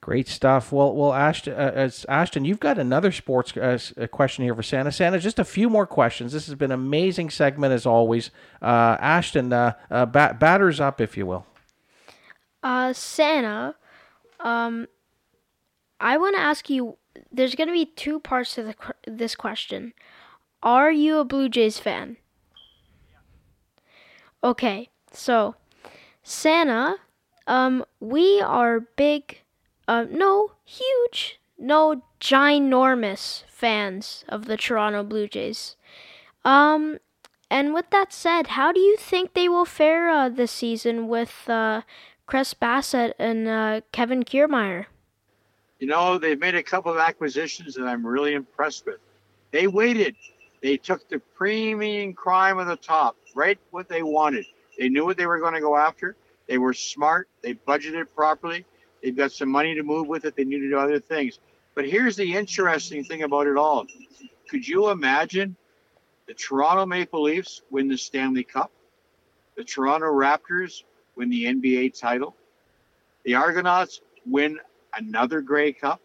Great stuff. Well, well, Ashton, uh, Ashton, you've got another sports uh, uh, question here for Santa. Santa, just a few more questions. This has been an amazing segment as always. Uh, Ashton, uh, uh, bat- batters up, if you will. Uh, Santa, um, I want to ask you. There's going to be two parts to the, this question. Are you a Blue Jays fan? Okay, so Santa, um, we are big, uh, no, huge, no, ginormous fans of the Toronto Blue Jays. Um, and with that said, how do you think they will fare uh, this season with uh, Chris Bassitt and uh, Kevin Kiermaier? You know, they've made a couple of acquisitions that I'm really impressed with. They waited. They took the premium crime of the top, right? What they wanted. They knew what they were going to go after. They were smart. They budgeted properly. They've got some money to move with it. They need to do other things. But here's the interesting thing about it all. Could you imagine the Toronto Maple Leafs win the Stanley Cup? The Toronto Raptors win the NBA title? The Argonauts win another Grey Cup,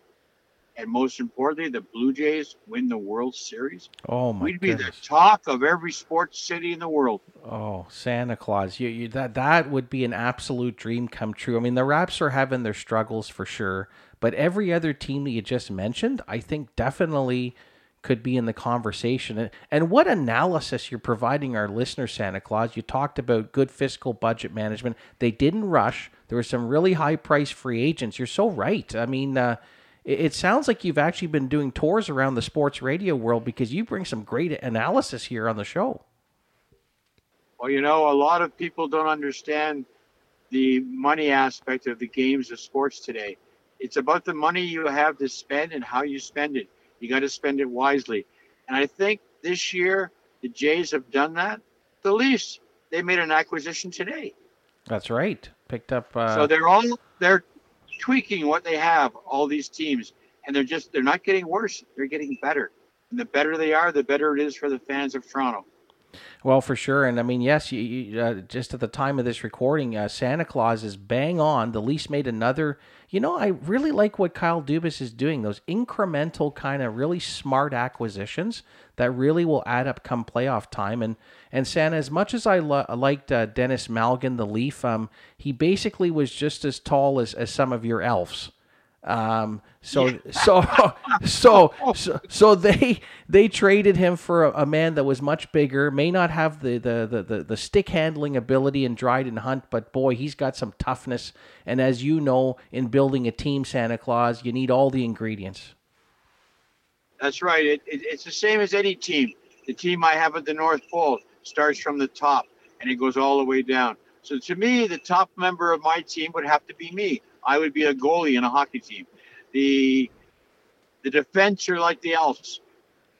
and most importantly, the Blue Jays win the World Series. Oh my We'd be goodness. the talk of every sports city in the world. Oh, Santa Claus! You, you that that would be an absolute dream come true. I mean, the Raps are having their struggles for sure, but every other team that you just mentioned, I think definitely could be in the conversation. And, and what analysis you're providing our listeners, Santa Claus. You talked about good fiscal budget management. They didn't rush. There were some really high price free agents. You're so right. I mean, uh, it, it sounds like you've actually been doing tours around the sports radio world because you bring some great analysis here on the show. Well, you know, a lot of people don't understand the money aspect of the games of sports today. It's about the money you have to spend and how you spend it. You got to spend it wisely. And I think this year the Jays have done that. The Leafs, they made an acquisition today. That's right. Picked up. Uh... So they're all they're tweaking what they have. All these teams, and they're just they're not getting worse. They're getting better. And the better they are, the better it is for the fans of Toronto. Well, for sure, and I mean, yes, you, you, uh, just at the time of this recording, uh, Santa Claus is bang on. The Leafs made another. You know, I really like what Kyle Dubas is doing. Those incremental kind of really smart acquisitions that really will add up come playoff time. And and Santa, as much as I lo- liked uh, Denis Malgin, the Leaf, um, he basically was just as tall as as some of your elves. Um, so, yeah. so, so, so, so they they traded him for a, a, man that was much bigger, may not have the, the the, the the stick handling ability in Dryden Hunt, but boy, he's got some toughness. And as you know, in building a team, Santa Claus, you need all the ingredients. That's right. It, it, it's the same as any team. The team I have at the North Pole starts from the top and it goes all the way down. So to me, the top member of my team would have to be me. I would be a goalie in a hockey team. The the defense are like the elves.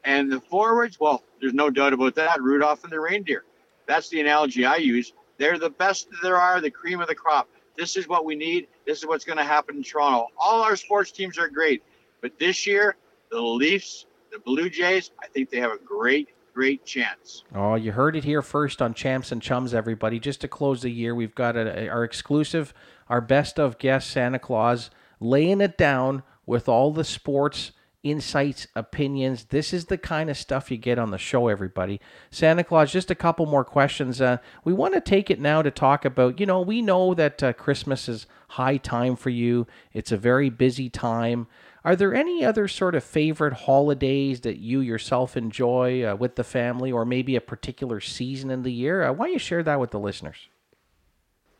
And the forwards, well, there's no doubt about that. Rudolph and the reindeer. That's the analogy I use. They're the best there are, the cream of the crop. This is what we need. This is what's going to happen in Toronto. All our sports teams are great. But this year, the Leafs, the Blue Jays, I think they have a great, great chance. Oh, you heard it here first on Champs and Chums, everybody. Just to close the year, we've got a, our exclusive our best of guest Santa Claus, laying it down with all the sports insights, opinions. This is the kind of stuff you get on the show, everybody. Santa Claus, just a couple more questions. Uh, we want to take it now to talk about, you know, we know that uh, Christmas is high time for you, it's a very busy time. Are there any other sort of favorite holidays that you yourself enjoy uh, with the family, or maybe a particular season in the year? Uh, why don't you share that with the listeners?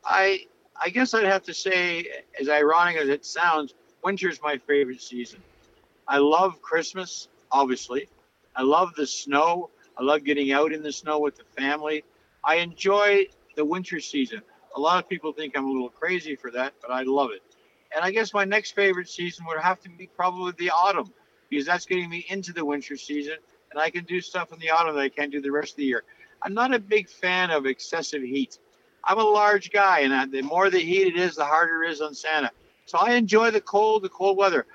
I I guess I'd have to say, as ironic as it sounds, winter's my favorite season. I love Christmas, obviously. I love the snow. I love getting out in the snow with the family. I enjoy the winter season. A lot of people think I'm a little crazy for that, but I love it. And I guess my next favorite season would have to be probably the autumn, because that's getting me into the winter season, and I can do stuff in the autumn that I can't do the rest of the year. I'm not a big fan of excessive heat. I'm a large guy, and the more the heat it is, the harder it is on Santa. So I enjoy the cold, the cold weather.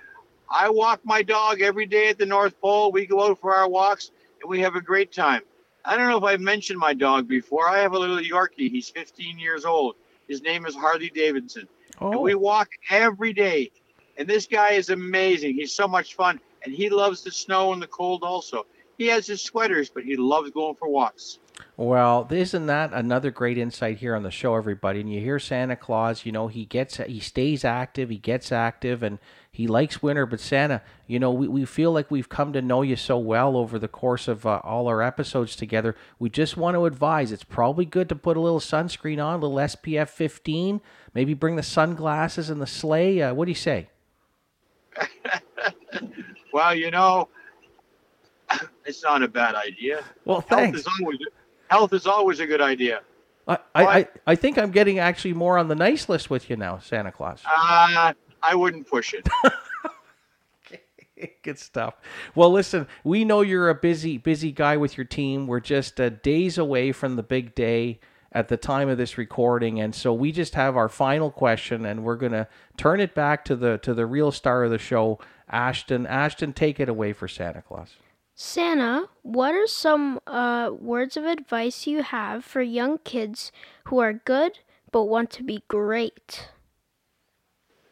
I walk my dog every day at the North Pole. We go out for our walks, and we have a great time. I don't know if I've mentioned my dog before. I have a little Yorkie. He's 15 years old. His name is Harley Davidson. Oh. And we walk every day. And this guy is amazing. He's so much fun. And he loves the snow and the cold also. He has his sweaters, but he loves going for walks. Well, isn't that another great insight here on the show, everybody? And you hear Santa Claus, you know, he gets, he stays active, he gets active, and he likes winter. But Santa, you know, we, we feel like we've come to know you so well over the course of uh, all our episodes together. We just want to advise it's probably good to put a little sunscreen on, a little SPF 15, maybe bring the sunglasses and the sleigh. Uh, what do you say? well, you know, it's not a bad idea. Well, thanks. Health is always, health is always a good idea. I, I, I think I'm getting actually more on the nice list with you now, Santa Claus. Uh, I wouldn't push it. Good stuff. Well, listen, we know you're a busy, busy guy with your team. We're just uh, days away from the big day at the time of this recording, and so we just have our final question, and we're gonna turn it back to the to the real star of the show, Ashton. Ashton, take it away for Santa Claus. Santa, what are some uh, words of advice you have for young kids who are good but want to be great?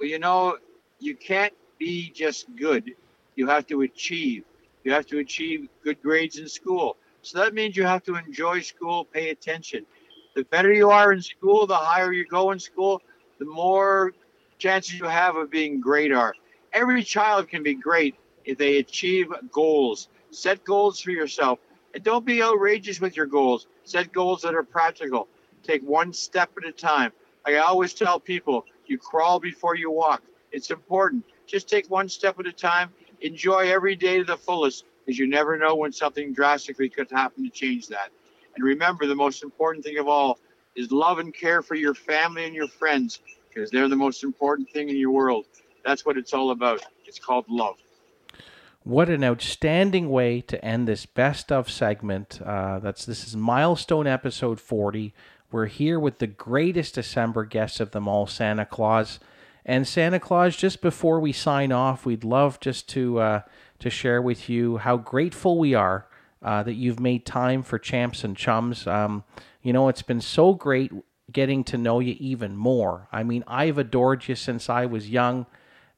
Well, you know, you can't be just good. You have to achieve. You have to achieve good grades in school. So that means you have to enjoy school, pay attention. The better you are in school, the higher you go in school, the more chances you have of being great are. Every child can be great if they achieve goals Set goals for yourself. And don't be outrageous with your goals. Set goals that are practical. Take one step at a time. I always tell people, you crawl before you walk. It's important. Just take one step at a time. Enjoy every day to the fullest because you never know when something drastically could happen to change that. And remember, the most important thing of all is love and care for your family and your friends because they're the most important thing in your world. That's what it's all about. It's called love. What an outstanding way to end this best of segment. Uh, that's this is milestone episode 40. We're here with the greatest December guest of them all, Santa Claus. And Santa Claus, just before we sign off, we'd love just to uh, to share with you how grateful we are uh, that you've made time for Champs and Chums. Um, you know, it's been so great getting to know you even more. I mean, I've adored you since I was young.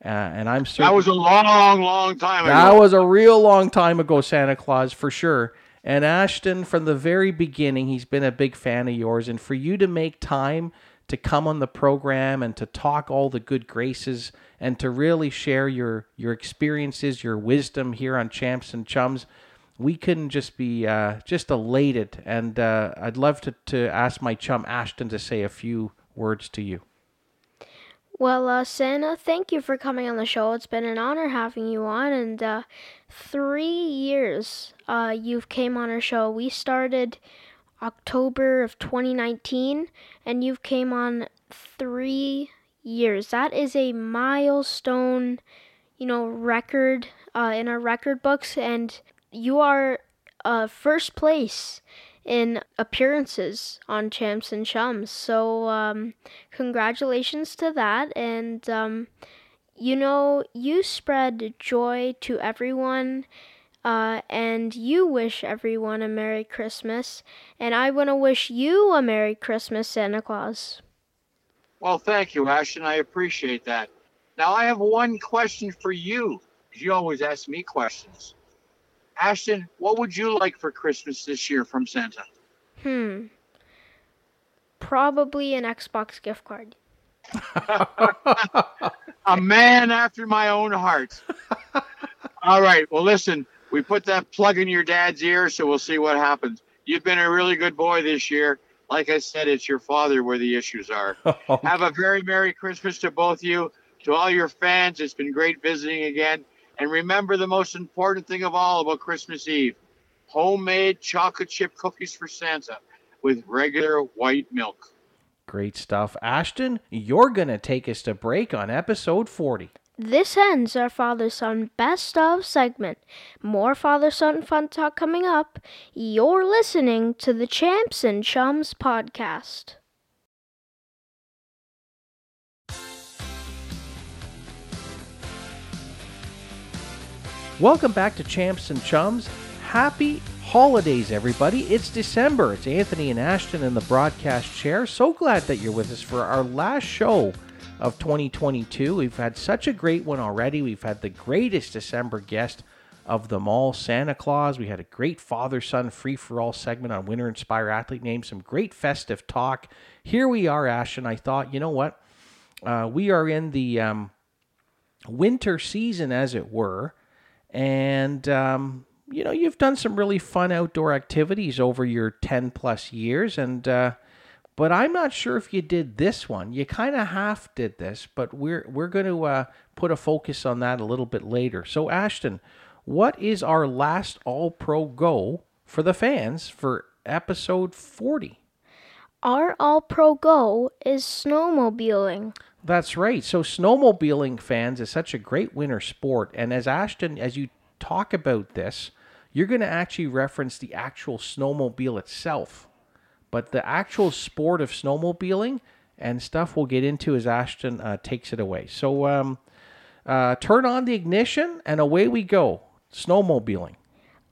Uh, and I'm certain that was a long, long time ago. That was a real long time ago, Santa Claus, for sure. And Ashton, from the very beginning, he's been a big fan of yours. And for you to make time to come on the program and to talk all the good graces and to really share your your experiences, your wisdom here on Champs and Chums, we couldn't just be uh, just elated. And uh, I'd love to, to ask my chum Ashton to say a few words to you. Well, uh, Santa, thank you for coming on the show. It's been an honor having you on, and uh, three years uh, you've came on our show. We started October of 2019, and you've came on three years. That is a milestone, you know, record uh, in our record books, and you are uh, first place in appearances on Champs and Chums. So, um, congratulations to that. And, um, you know, you spread joy to everyone. Uh, and you wish everyone a Merry Christmas. And I want to wish you a Merry Christmas, Santa Claus. Well, thank you, Ashton. I appreciate that. Now, I have one question for you. You always ask me questions. Ashton, what would you like for Christmas this year from Santa? Hmm. Probably an Xbox gift card. a man after my own heart. All right. Well, listen, we put that plug in your dad's ear, so we'll see what happens. You've been a really good boy this year. Like I said, it's your father where the issues are. Have a very Merry Christmas to both you. To all your fans, it's been great visiting again. And remember the most important thing of all about Christmas Eve homemade chocolate chip cookies for Santa with regular white milk. Great stuff. Ashton, you're going to take us to break on episode 40. This ends our Father Son Best of segment. More Father Son fun talk coming up. You're listening to the Champs and Chums podcast. Welcome back to Champs and Chums. Happy holidays, everybody. It's December. It's Anthony and Ashton in the broadcast chair. So glad that you're with us for our last show of 2022. We've had such a great one already. We've had the greatest December guest of them all, Santa Claus. We had a great father son free for all segment on Winter Inspire Athlete Name, some great festive talk. Here we are, Ashton. I thought, you know what? Uh, we are in the um, winter season, as it were. And, um, you know, you've done some really fun outdoor activities over your 10 plus years. And, uh, but I'm not sure if you did this one. You kind of half did this, but we're, we're going to uh, put a focus on that a little bit later. So, Ashton, what is our last All Pro Go for the fans for episode 40? Our All Pro Go is snowmobiling. That's right. So snowmobiling fans is such a great winter sport, and as Ashton, as you talk about this, you're going to actually reference the actual snowmobile itself, but the actual sport of snowmobiling and stuff we'll get into as Ashton uh, takes it away. So um, uh, turn on the ignition, and away we go. Snowmobiling.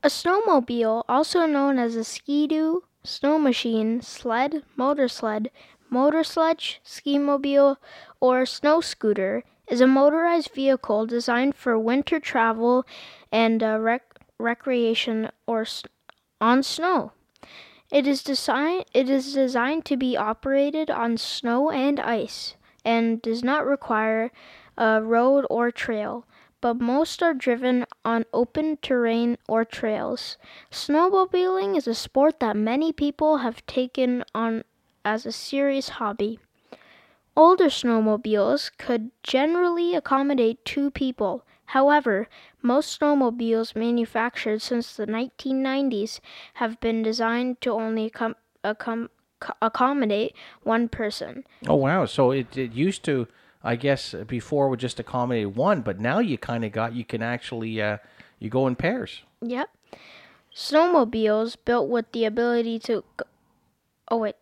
A snowmobile, also known as a ski-doo, snow machine, sled, motor sled, motor sledge, ski mobile, or snow scooter is a motorized vehicle designed for winter travel and uh, rec- recreation or s- on snow. It is designed it is designed to be operated on snow and ice and does not require a road or trail, but most are driven on open terrain or trails. Snowmobiling is a sport that many people have taken on as a serious hobby. Older snowmobiles could generally accommodate two people. However, most snowmobiles manufactured since the 1990s have been designed to only accom- accom- accommodate one person. Oh wow! So it, it used to, I guess, before would just accommodate one, but now you kind of got you can actually uh, you go in pairs. Yep. Snowmobiles built with the ability to. Oh wait.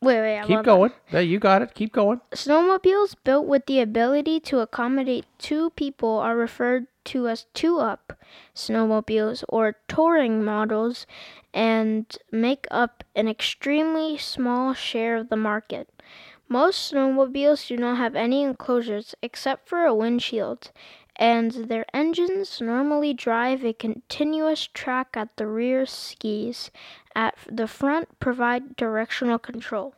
Wait, wait. I Keep going. Yeah, you got it. Keep going. Snowmobiles built with the ability to accommodate two people are referred to as two up snowmobiles or touring models and make up an extremely small share of the market. Most snowmobiles do not have any enclosures except for a windshield, and their engines normally drive a continuous track at the rear skis. At the front, provide directional control.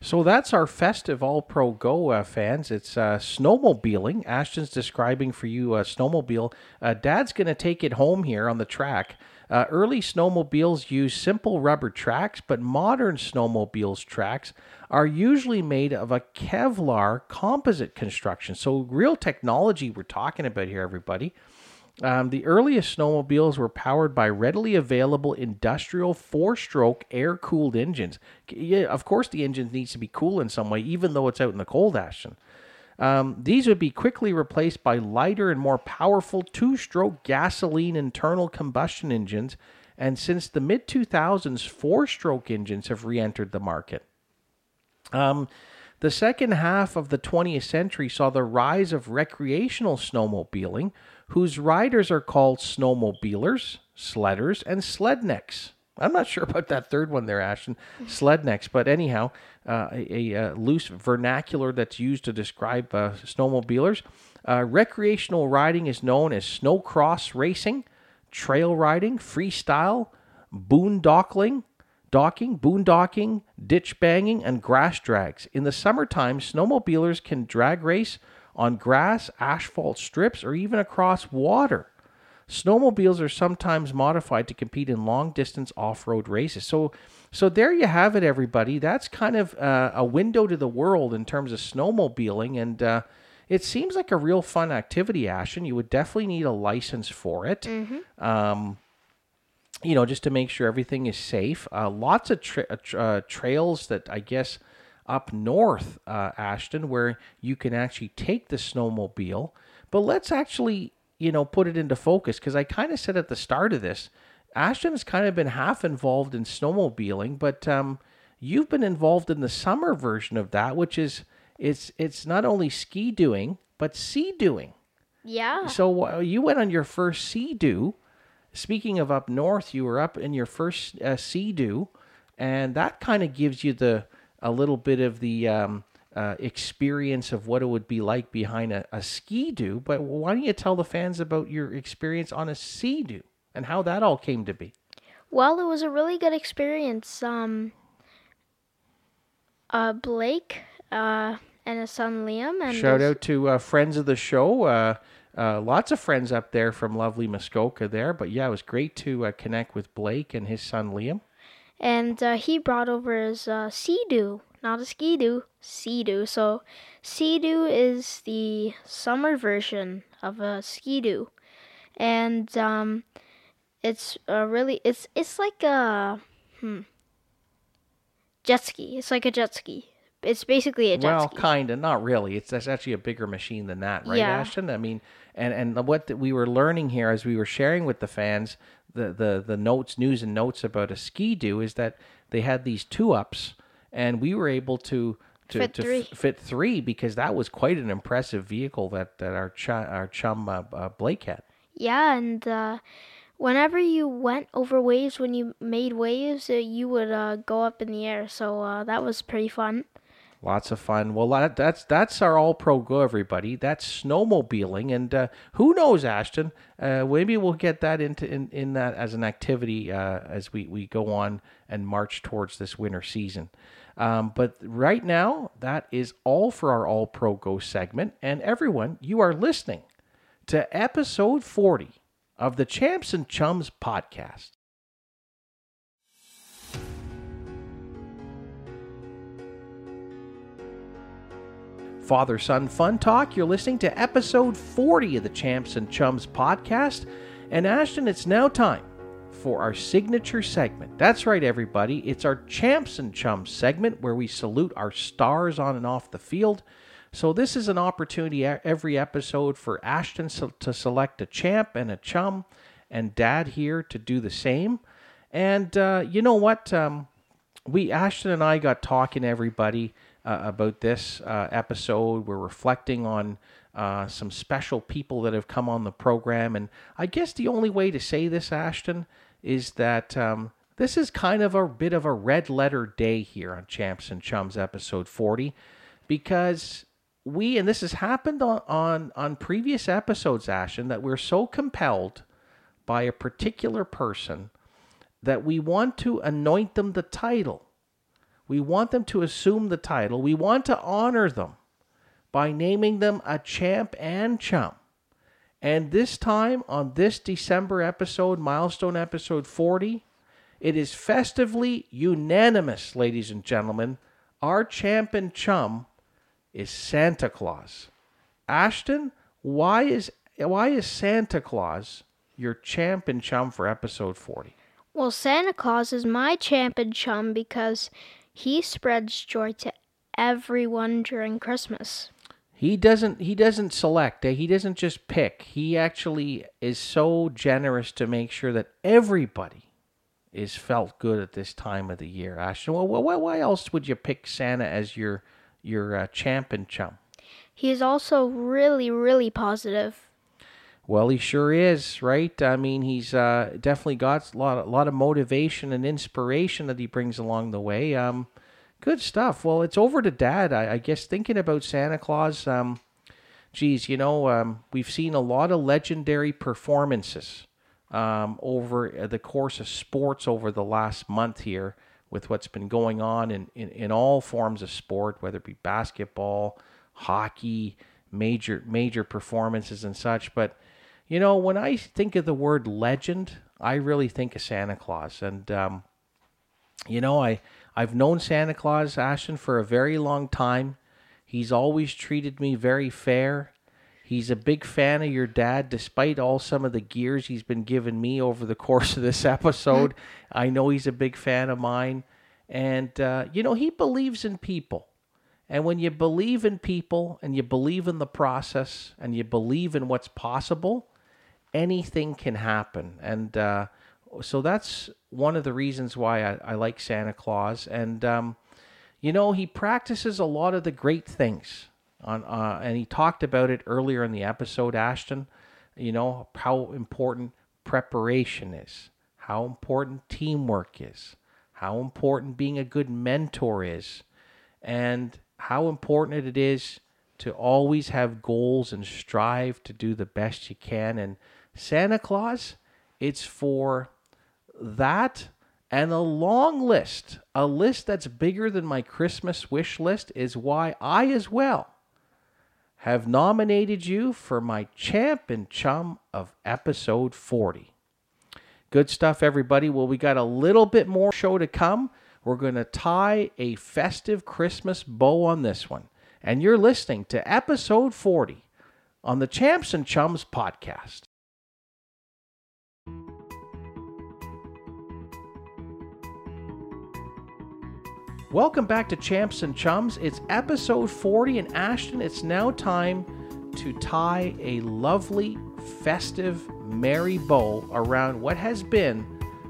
So that's our festive All Pro Go uh, fans. It's uh, snowmobiling. Ashton's describing for you a snowmobile. Uh, Dad's going to take it home here on the track. Uh, early snowmobiles used simple rubber tracks, but modern snowmobiles tracks are usually made of a Kevlar composite construction. So, real technology we're talking about here, everybody. Um, the earliest snowmobiles were powered by readily available industrial four-stroke air-cooled engines. Yeah, of course, the engine needs to be cool in some way, even though it's out in the cold, Ashton. Um, these would be quickly replaced by lighter and more powerful two-stroke gasoline internal combustion engines. And since the mid 2000s, four-stroke engines have re-entered the market. Um, the second half of the 20th century saw the rise of recreational snowmobiling, whose riders are called snowmobilers, sledders, and slednecks. I'm not sure about that third one there, Ashton, slednecks, but anyhow, uh, a, a, loose vernacular that's used to describe uh, snowmobilers. Uh, recreational riding is known as snowcross racing, trail riding, freestyle, boondocking, docking, boondocking, ditch banging, and grass drags. In the summertime, snowmobilers can drag race on grass, asphalt strips, or even across water. Snowmobiles are sometimes modified to compete in long distance off road races. So, so there you have it, everybody. That's kind of uh, a window to the world in terms of snowmobiling, and uh, it seems like a real fun activity. Ashton, you would definitely need a license for it. Um, you know, just to make sure everything is safe. Uh, lots of tra- uh, tra- uh, trails that I guess up north, uh, Ashton, where you can actually take the snowmobile. But let's actually, you know, put it into focus because I kind of said at the start of this, Ashton has kind of been half involved in snowmobiling, but um, you've been involved in the summer version of that, which is it's it's not only ski doing but sea doing. Yeah. So uh, you went on your first Sea-Doo. Speaking of up north, you were up in your first uh, Sea-Doo, and that kind of gives you the a little bit of the um, uh, experience of what it would be like behind a, a ski-doo. But why don't you tell the fans about your experience on a Sea-Doo and how that all came to be? Well, it was a really good experience. Um, uh, Blake, uh, and his son Liam, and Shout his- out to uh, friends of the show. Uh, uh, lots of friends up there from lovely Muskoka there. But yeah, it was great to uh, connect with Blake and his son Liam. and uh, he brought over his uh, Sea-Doo, not a ski-doo, Sea-Doo. So, Sea-Doo is the summer version of a ski-doo, and um, it's uh, really it's it's like a hmm, jet ski. It's like a jet ski. It's basically a jet well, ski. kind of, not really. It's that's actually a bigger machine than that, right, Yeah. Ashton? I mean, and and what that we were learning here as we were sharing with the fans, the the the notes, news and notes about a ski-doo is that they had these two ups, and we were able to. To, Fit to three. f- fit three because that was quite an impressive vehicle that, that our ch- our chum uh, uh, Blake had. Yeah, and uh, whenever you went over waves, when you made waves, uh, you would uh, go up in the air. So uh, that was pretty fun. Lots of fun. Well, that, that's that's our all pro go, everybody. That's snowmobiling, and uh, who knows, Ashton? Uh, maybe we'll get that into in, in that as an activity uh, as we, we go on and march towards this winter season. Um, but right now, that is all for our all pro go segment, and everyone, you are listening to episode 40 of the Champs and Chums podcast. Father Son Fun Talk. You're listening to episode 40 of the Champs and Chums podcast. And Ashton, it's now time for our signature segment. That's right, everybody. It's our Champs and Chums segment where we salute our stars on and off the field. So, this is an opportunity every episode for Ashton to select a champ and a chum, and Dad here to do the same. And uh, you know what? Um, we, Ashton and I, got talking, everybody uh, about this uh, episode. We're reflecting on uh, some special people that have come on the program. And I guess the only way to say this, Ashton, is that um, this is kind of a bit of a red letter day here on Champs and Chums episode 40 because we, and this has happened on, on, on previous episodes, Ashton, that we're so compelled by a particular person that we want to anoint them the title we want them to assume the title. We want to honor them by naming them a champ and chum. And this time, on this December episode, milestone episode 40, it is festively unanimous, ladies and gentlemen. Our champ and chum is Santa Claus. Ashton, why is why is Santa Claus your champ and chum for episode 40? Well, Santa Claus is my champ and chum because he spreads joy to everyone during Christmas. He doesn't he doesn't select, eh? he doesn't just pick. He actually is so generous to make sure that everybody is felt good at this time of the year. Ashton, well, why, why else would you pick Santa as your your uh, champ and chum? He is also really, really positive. Well, he sure is, right? I mean, he's uh, definitely got a lot, a lot of motivation and inspiration that he brings along the way. Um, good stuff. Well, it's over to Dad. I, I guess thinking about Santa Claus. Um, geez, you know, um, we've seen a lot of legendary performances um, over the course of sports over the last month here with what's been going on in, in, in all forms of sport, whether it be basketball, hockey, major major performances and such. But you know, when I think of the word legend, I really think of Santa Claus. And, um, you know, I, I've known Santa Claus, Ashton, for a very long time. He's always treated me very fair. He's a big fan of your dad, despite all some of the gears he's been giving me over the course of this episode. I know he's a big fan of mine. And, uh, you know, he believes in people. And when you believe in people and you believe in the process and you believe in what's possible, anything can happen. And uh, so that's one of the reasons why I, I like Santa Claus. And, um, you know, he practices a lot of the great things. On, uh, and he talked about it earlier in the episode, Ashton. You know, how important preparation is, how important teamwork is, how important being a good mentor is, and how important it is to always have goals and strive to do the best you can. And Santa Claus, it's for that and a long list, a list that's bigger than my Christmas wish list, is why I as well have nominated you for my champ and chum of episode 40. Good stuff, everybody. Well, we got a little bit more show to come. We're going to tie a festive Christmas bow on this one. And you're listening to episode 40 on the Champs and Chums podcast. Welcome back to Champs and Chums. It's episode 40, and Ashton, it's now time to tie a lovely, festive, merry bow around what has been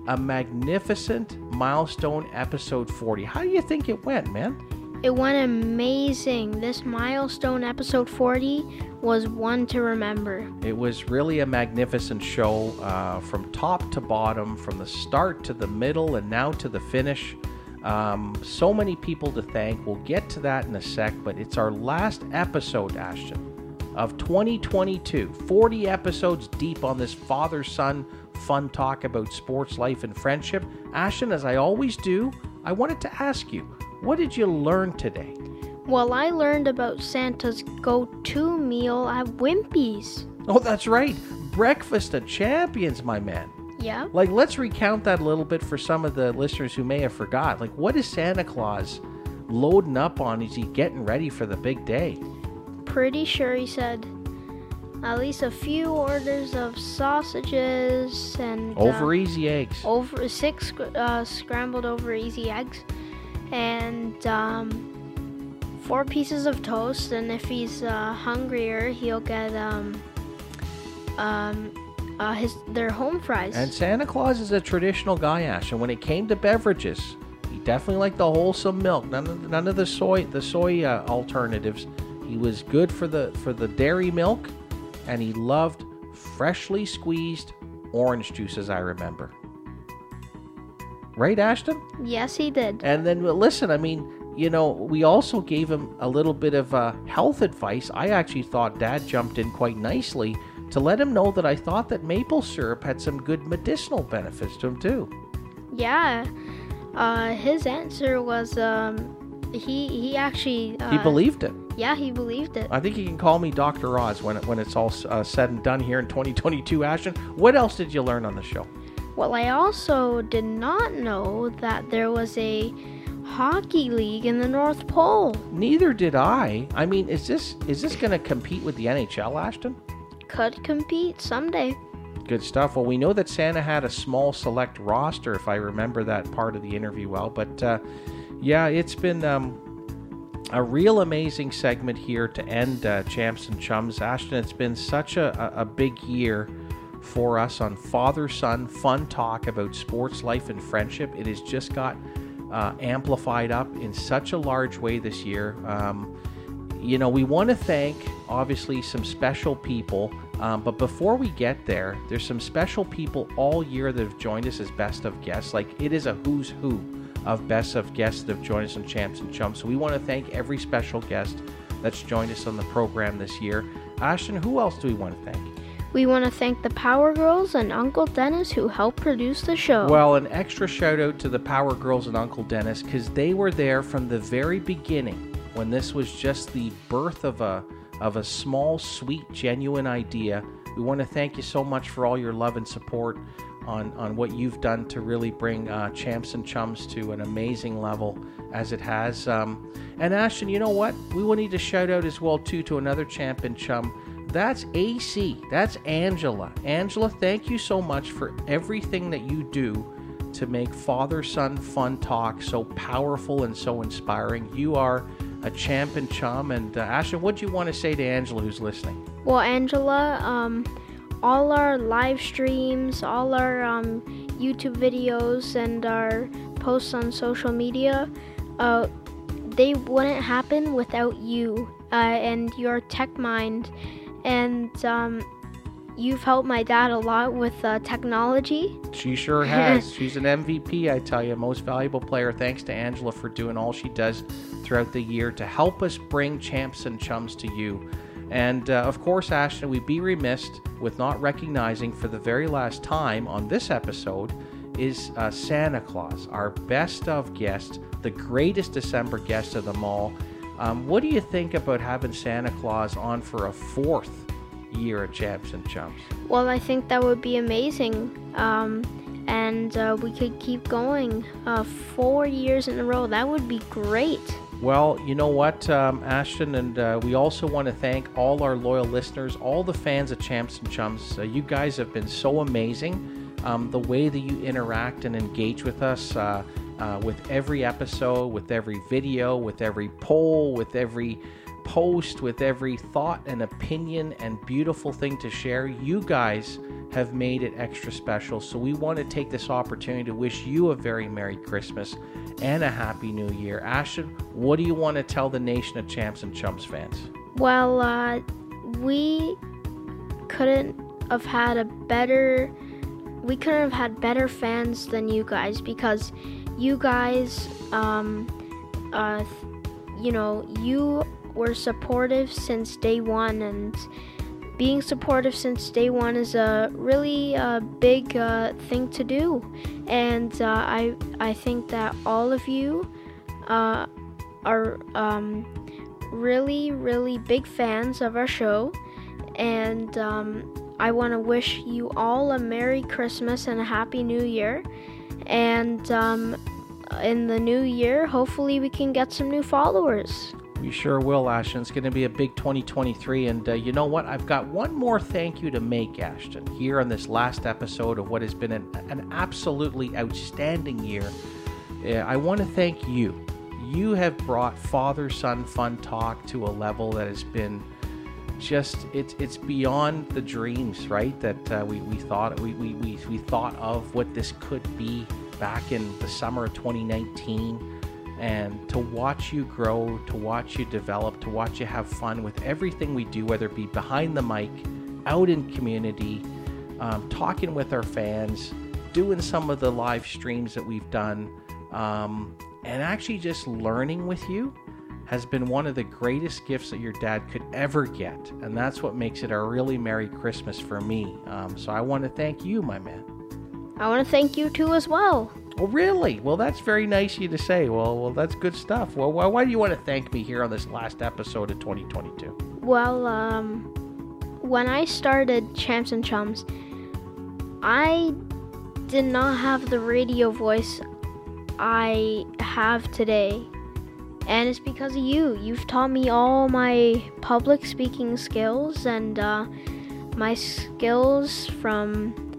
a magnificent milestone episode 40. How do you think it went, man? It went amazing. This milestone episode 40 was one to remember. It was really a magnificent show uh, from top to bottom, from the start to the middle, and now to the finish. Um, so many people to thank. We'll get to that in a sec, but it's our last episode, Ashton, of 2022. 40 episodes deep on this father son fun talk about sports, life, and friendship. Ashton, as I always do, I wanted to ask you, what did you learn today? Well, I learned about Santa's go to meal at Wimpy's. Oh, that's right. Breakfast of Champions, my man. Yeah. Like, let's recount that a little bit for some of the listeners who may have forgot. Like, what is Santa Claus loading up on? Is he getting ready for the big day? Pretty sure he said at least a few orders of sausages and uh, Over easy eggs. over six uh, scrambled over easy eggs and um, four pieces of toast and if he's uh, hungrier he'll get um, um, uh, his their home fries And Santa Claus is a traditional guy, Ash. And when it came to beverages, he definitely liked the wholesome milk. None of none of the soy the soy uh, alternatives. He was good for the for the dairy milk, and he loved freshly squeezed orange juice, as I remember. Right, Ashton? yes he did And then listen, I mean, you know, we also gave him a little bit of uh, health advice. I actually thought Dad jumped in quite nicely to let him know that I thought that maple syrup had some good medicinal benefits to him too. yeah uh, his answer was um, he he actually uh, He believed it. yeah he believed it I think you can call me Dr. Oz when it, when it's all uh, said and done here in 2022. Ashton, what else did you learn on the show? Well, I also did not know that there was a hockey league in the North Pole. Neither did I. I mean, is this is this going to compete with the NHL, Ashton? Could compete someday. Good stuff. Well, we know that Santa had a small select roster, if I remember that part of the interview well. But uh, yeah, it's been um, a real amazing segment here to end uh, Champs and Chums. Ashton, it's been such a, a, big year for us on father son fun talk about sports, life, and friendship. It has just got uh, amplified up in such a large way this year. Um, you know, we want to thank obviously some special people, um, but before we get there, there's some special people all year that have joined us as best of guests. Like it is a who's who of best of guests that have joined us on Champs and Chums. So we want to thank every special guest that's joined us on the program this year. Ashton, who else do we want to thank? We want to thank the Power Girls and Uncle Dennis who helped produce the show. Well, an extra shout out to the Power Girls and Uncle Dennis because they were there from the very beginning when this was just the birth of a of a small, sweet, genuine idea. We want to thank you so much for all your love and support on on what you've done to really bring uh, Champs and Chums to an amazing level as it has. Um, and Ashton, you know what? We will need to shout out as well too to another champ and chum. That's AC. That's Angela. Angela, thank you so much for everything that you do to make father son fun talk so powerful and so inspiring. You are a champ and chum. And uh, Ashton, what do you want to say to Angela who's listening? Well, Angela, um, all our live streams, all our um, YouTube videos, and our posts on social media, uh, they wouldn't happen without you uh, and your tech mind. And um, you've helped my dad a lot with uh, technology. She sure has. She's an MVP, I tell you, most valuable player. Thanks to Angela for doing all she does throughout the year to help us bring champs and chums to you. And uh, of course, Ashton, we'd be remiss with not recognizing for the very last time on this episode is uh, Santa Claus, our best of guest, the greatest December guest of them all. Um, what do you think about having Santa Claus on for a fourth year at Champs and Chums? Well, I think that would be amazing. Um, and uh, we could keep going uh, four years in a row. That would be great. Well, you know what, um, Ashton, and uh, we also want to thank all our loyal listeners, all the fans of Champs and Chums. Uh, you guys have been so amazing. Um, the way that you interact and engage with us uh, uh, with every episode, with every video, with every poll, with every post, with every thought and opinion and beautiful thing to share, you guys have made it extra special. So we want to take this opportunity to wish you a very Merry Christmas and a Happy New Year. Ashton, what do you want to tell the nation of Champs and Chums fans? Well, uh, we couldn't have had a better. We couldn't have had better fans than you guys because you guys, um, uh, you know, you were supportive since day one, and being supportive since day one is a really uh, big uh, thing to do. And uh, I, I think that all of you uh, are um, really, really big fans of our show. and um, I want to wish you all a Merry Christmas and a Happy New Year. And um, in the new year, hopefully, we can get some new followers. We sure will, Ashton. It's going to be a big 2023. And uh, you know what? I've got one more thank you to make, Ashton, here on this last episode of what has been an, an absolutely outstanding year. Uh, I want to thank you. You have brought father son fun talk to a level that has been just it's it's beyond the dreams right that uh, we, we thought we, we, we, we thought of what this could be back in the summer of 2019 and to watch you grow, to watch you develop, to watch you have fun with everything we do, whether it be behind the mic, out in community, um, talking with our fans, doing some of the live streams that we've done, um, and actually just learning with you has been one of the greatest gifts that your dad could ever get. And that's what makes it a really Merry Christmas for me. Um, so I want to thank you, my man. I want to thank you too as well. Well, really? Well, that's very nice of you to say. Well, well, that's good stuff. Well, why, why do you want to thank me here on this last episode of 2022? Well, um, when I started Champs and Chums, I did not have the radio voice I have today. And it's because of you. You've taught me all my public speaking skills and uh, my skills from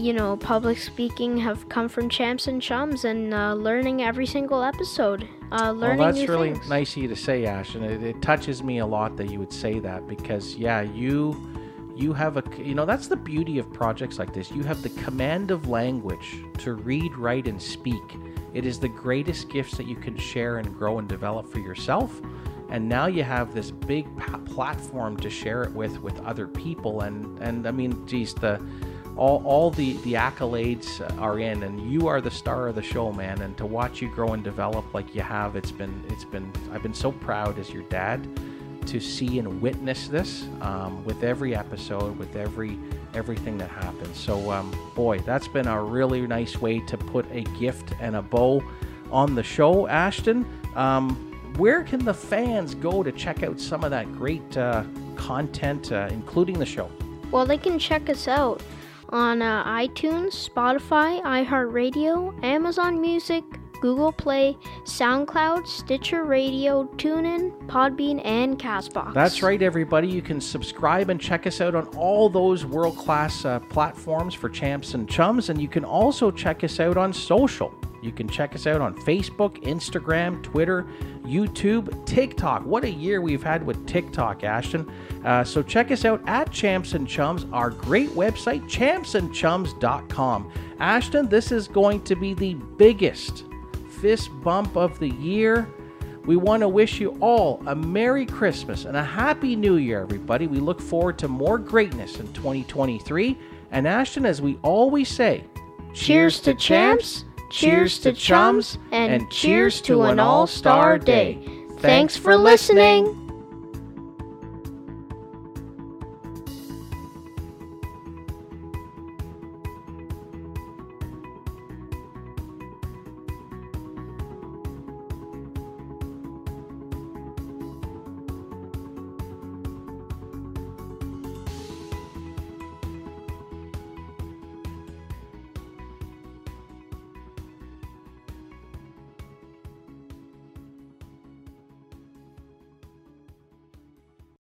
you know, public speaking have come from champs and chums and uh, learning every single episode. Uh, learning well, that's really things. nice of you to say, Ash, and it, it touches me a lot that you would say that because, yeah, you you have a you know that's the beauty of projects like this. You have the command of language to read, write, and speak. It is the greatest gifts that you can share and grow and develop for yourself. And now you have this big platform to share it with with other people. And and I mean, geez, the all, all the, the accolades are in and you are the star of the show man. And to watch you grow and develop like you have it's been it's been i've been so proud as your dad to see and witness this um, with every episode with every everything that happens. So um, boy that's been a really nice way to put a gift and a bow on the show ashton. Um, where can the fans go to check out some of that great uh, content uh, including the show? Well, they can check us out on uh, iTunes, Spotify, iHeartRadio, Amazon Music, Google Play, SoundCloud, Stitcher Radio, TuneIn, Podbean, and Castbox. That's right, everybody. You can subscribe and check us out on all those world class uh, platforms for champs and chums, and you can also check us out on social. You can check us out on Facebook, Instagram, Twitter, YouTube, TikTok. What a year we've had with TikTok, Ashton. Uh, so check us out at Champs and Chums, our great website, champsandchums.com. Ashton, this is going to be the biggest fist bump of the year. We want to wish you all a Merry Christmas and a Happy New Year, everybody. We look forward to more greatness in 2023. And Ashton, as we always say, Cheers to champs, cheers to chums, and cheers to an all star day. Thanks for listening.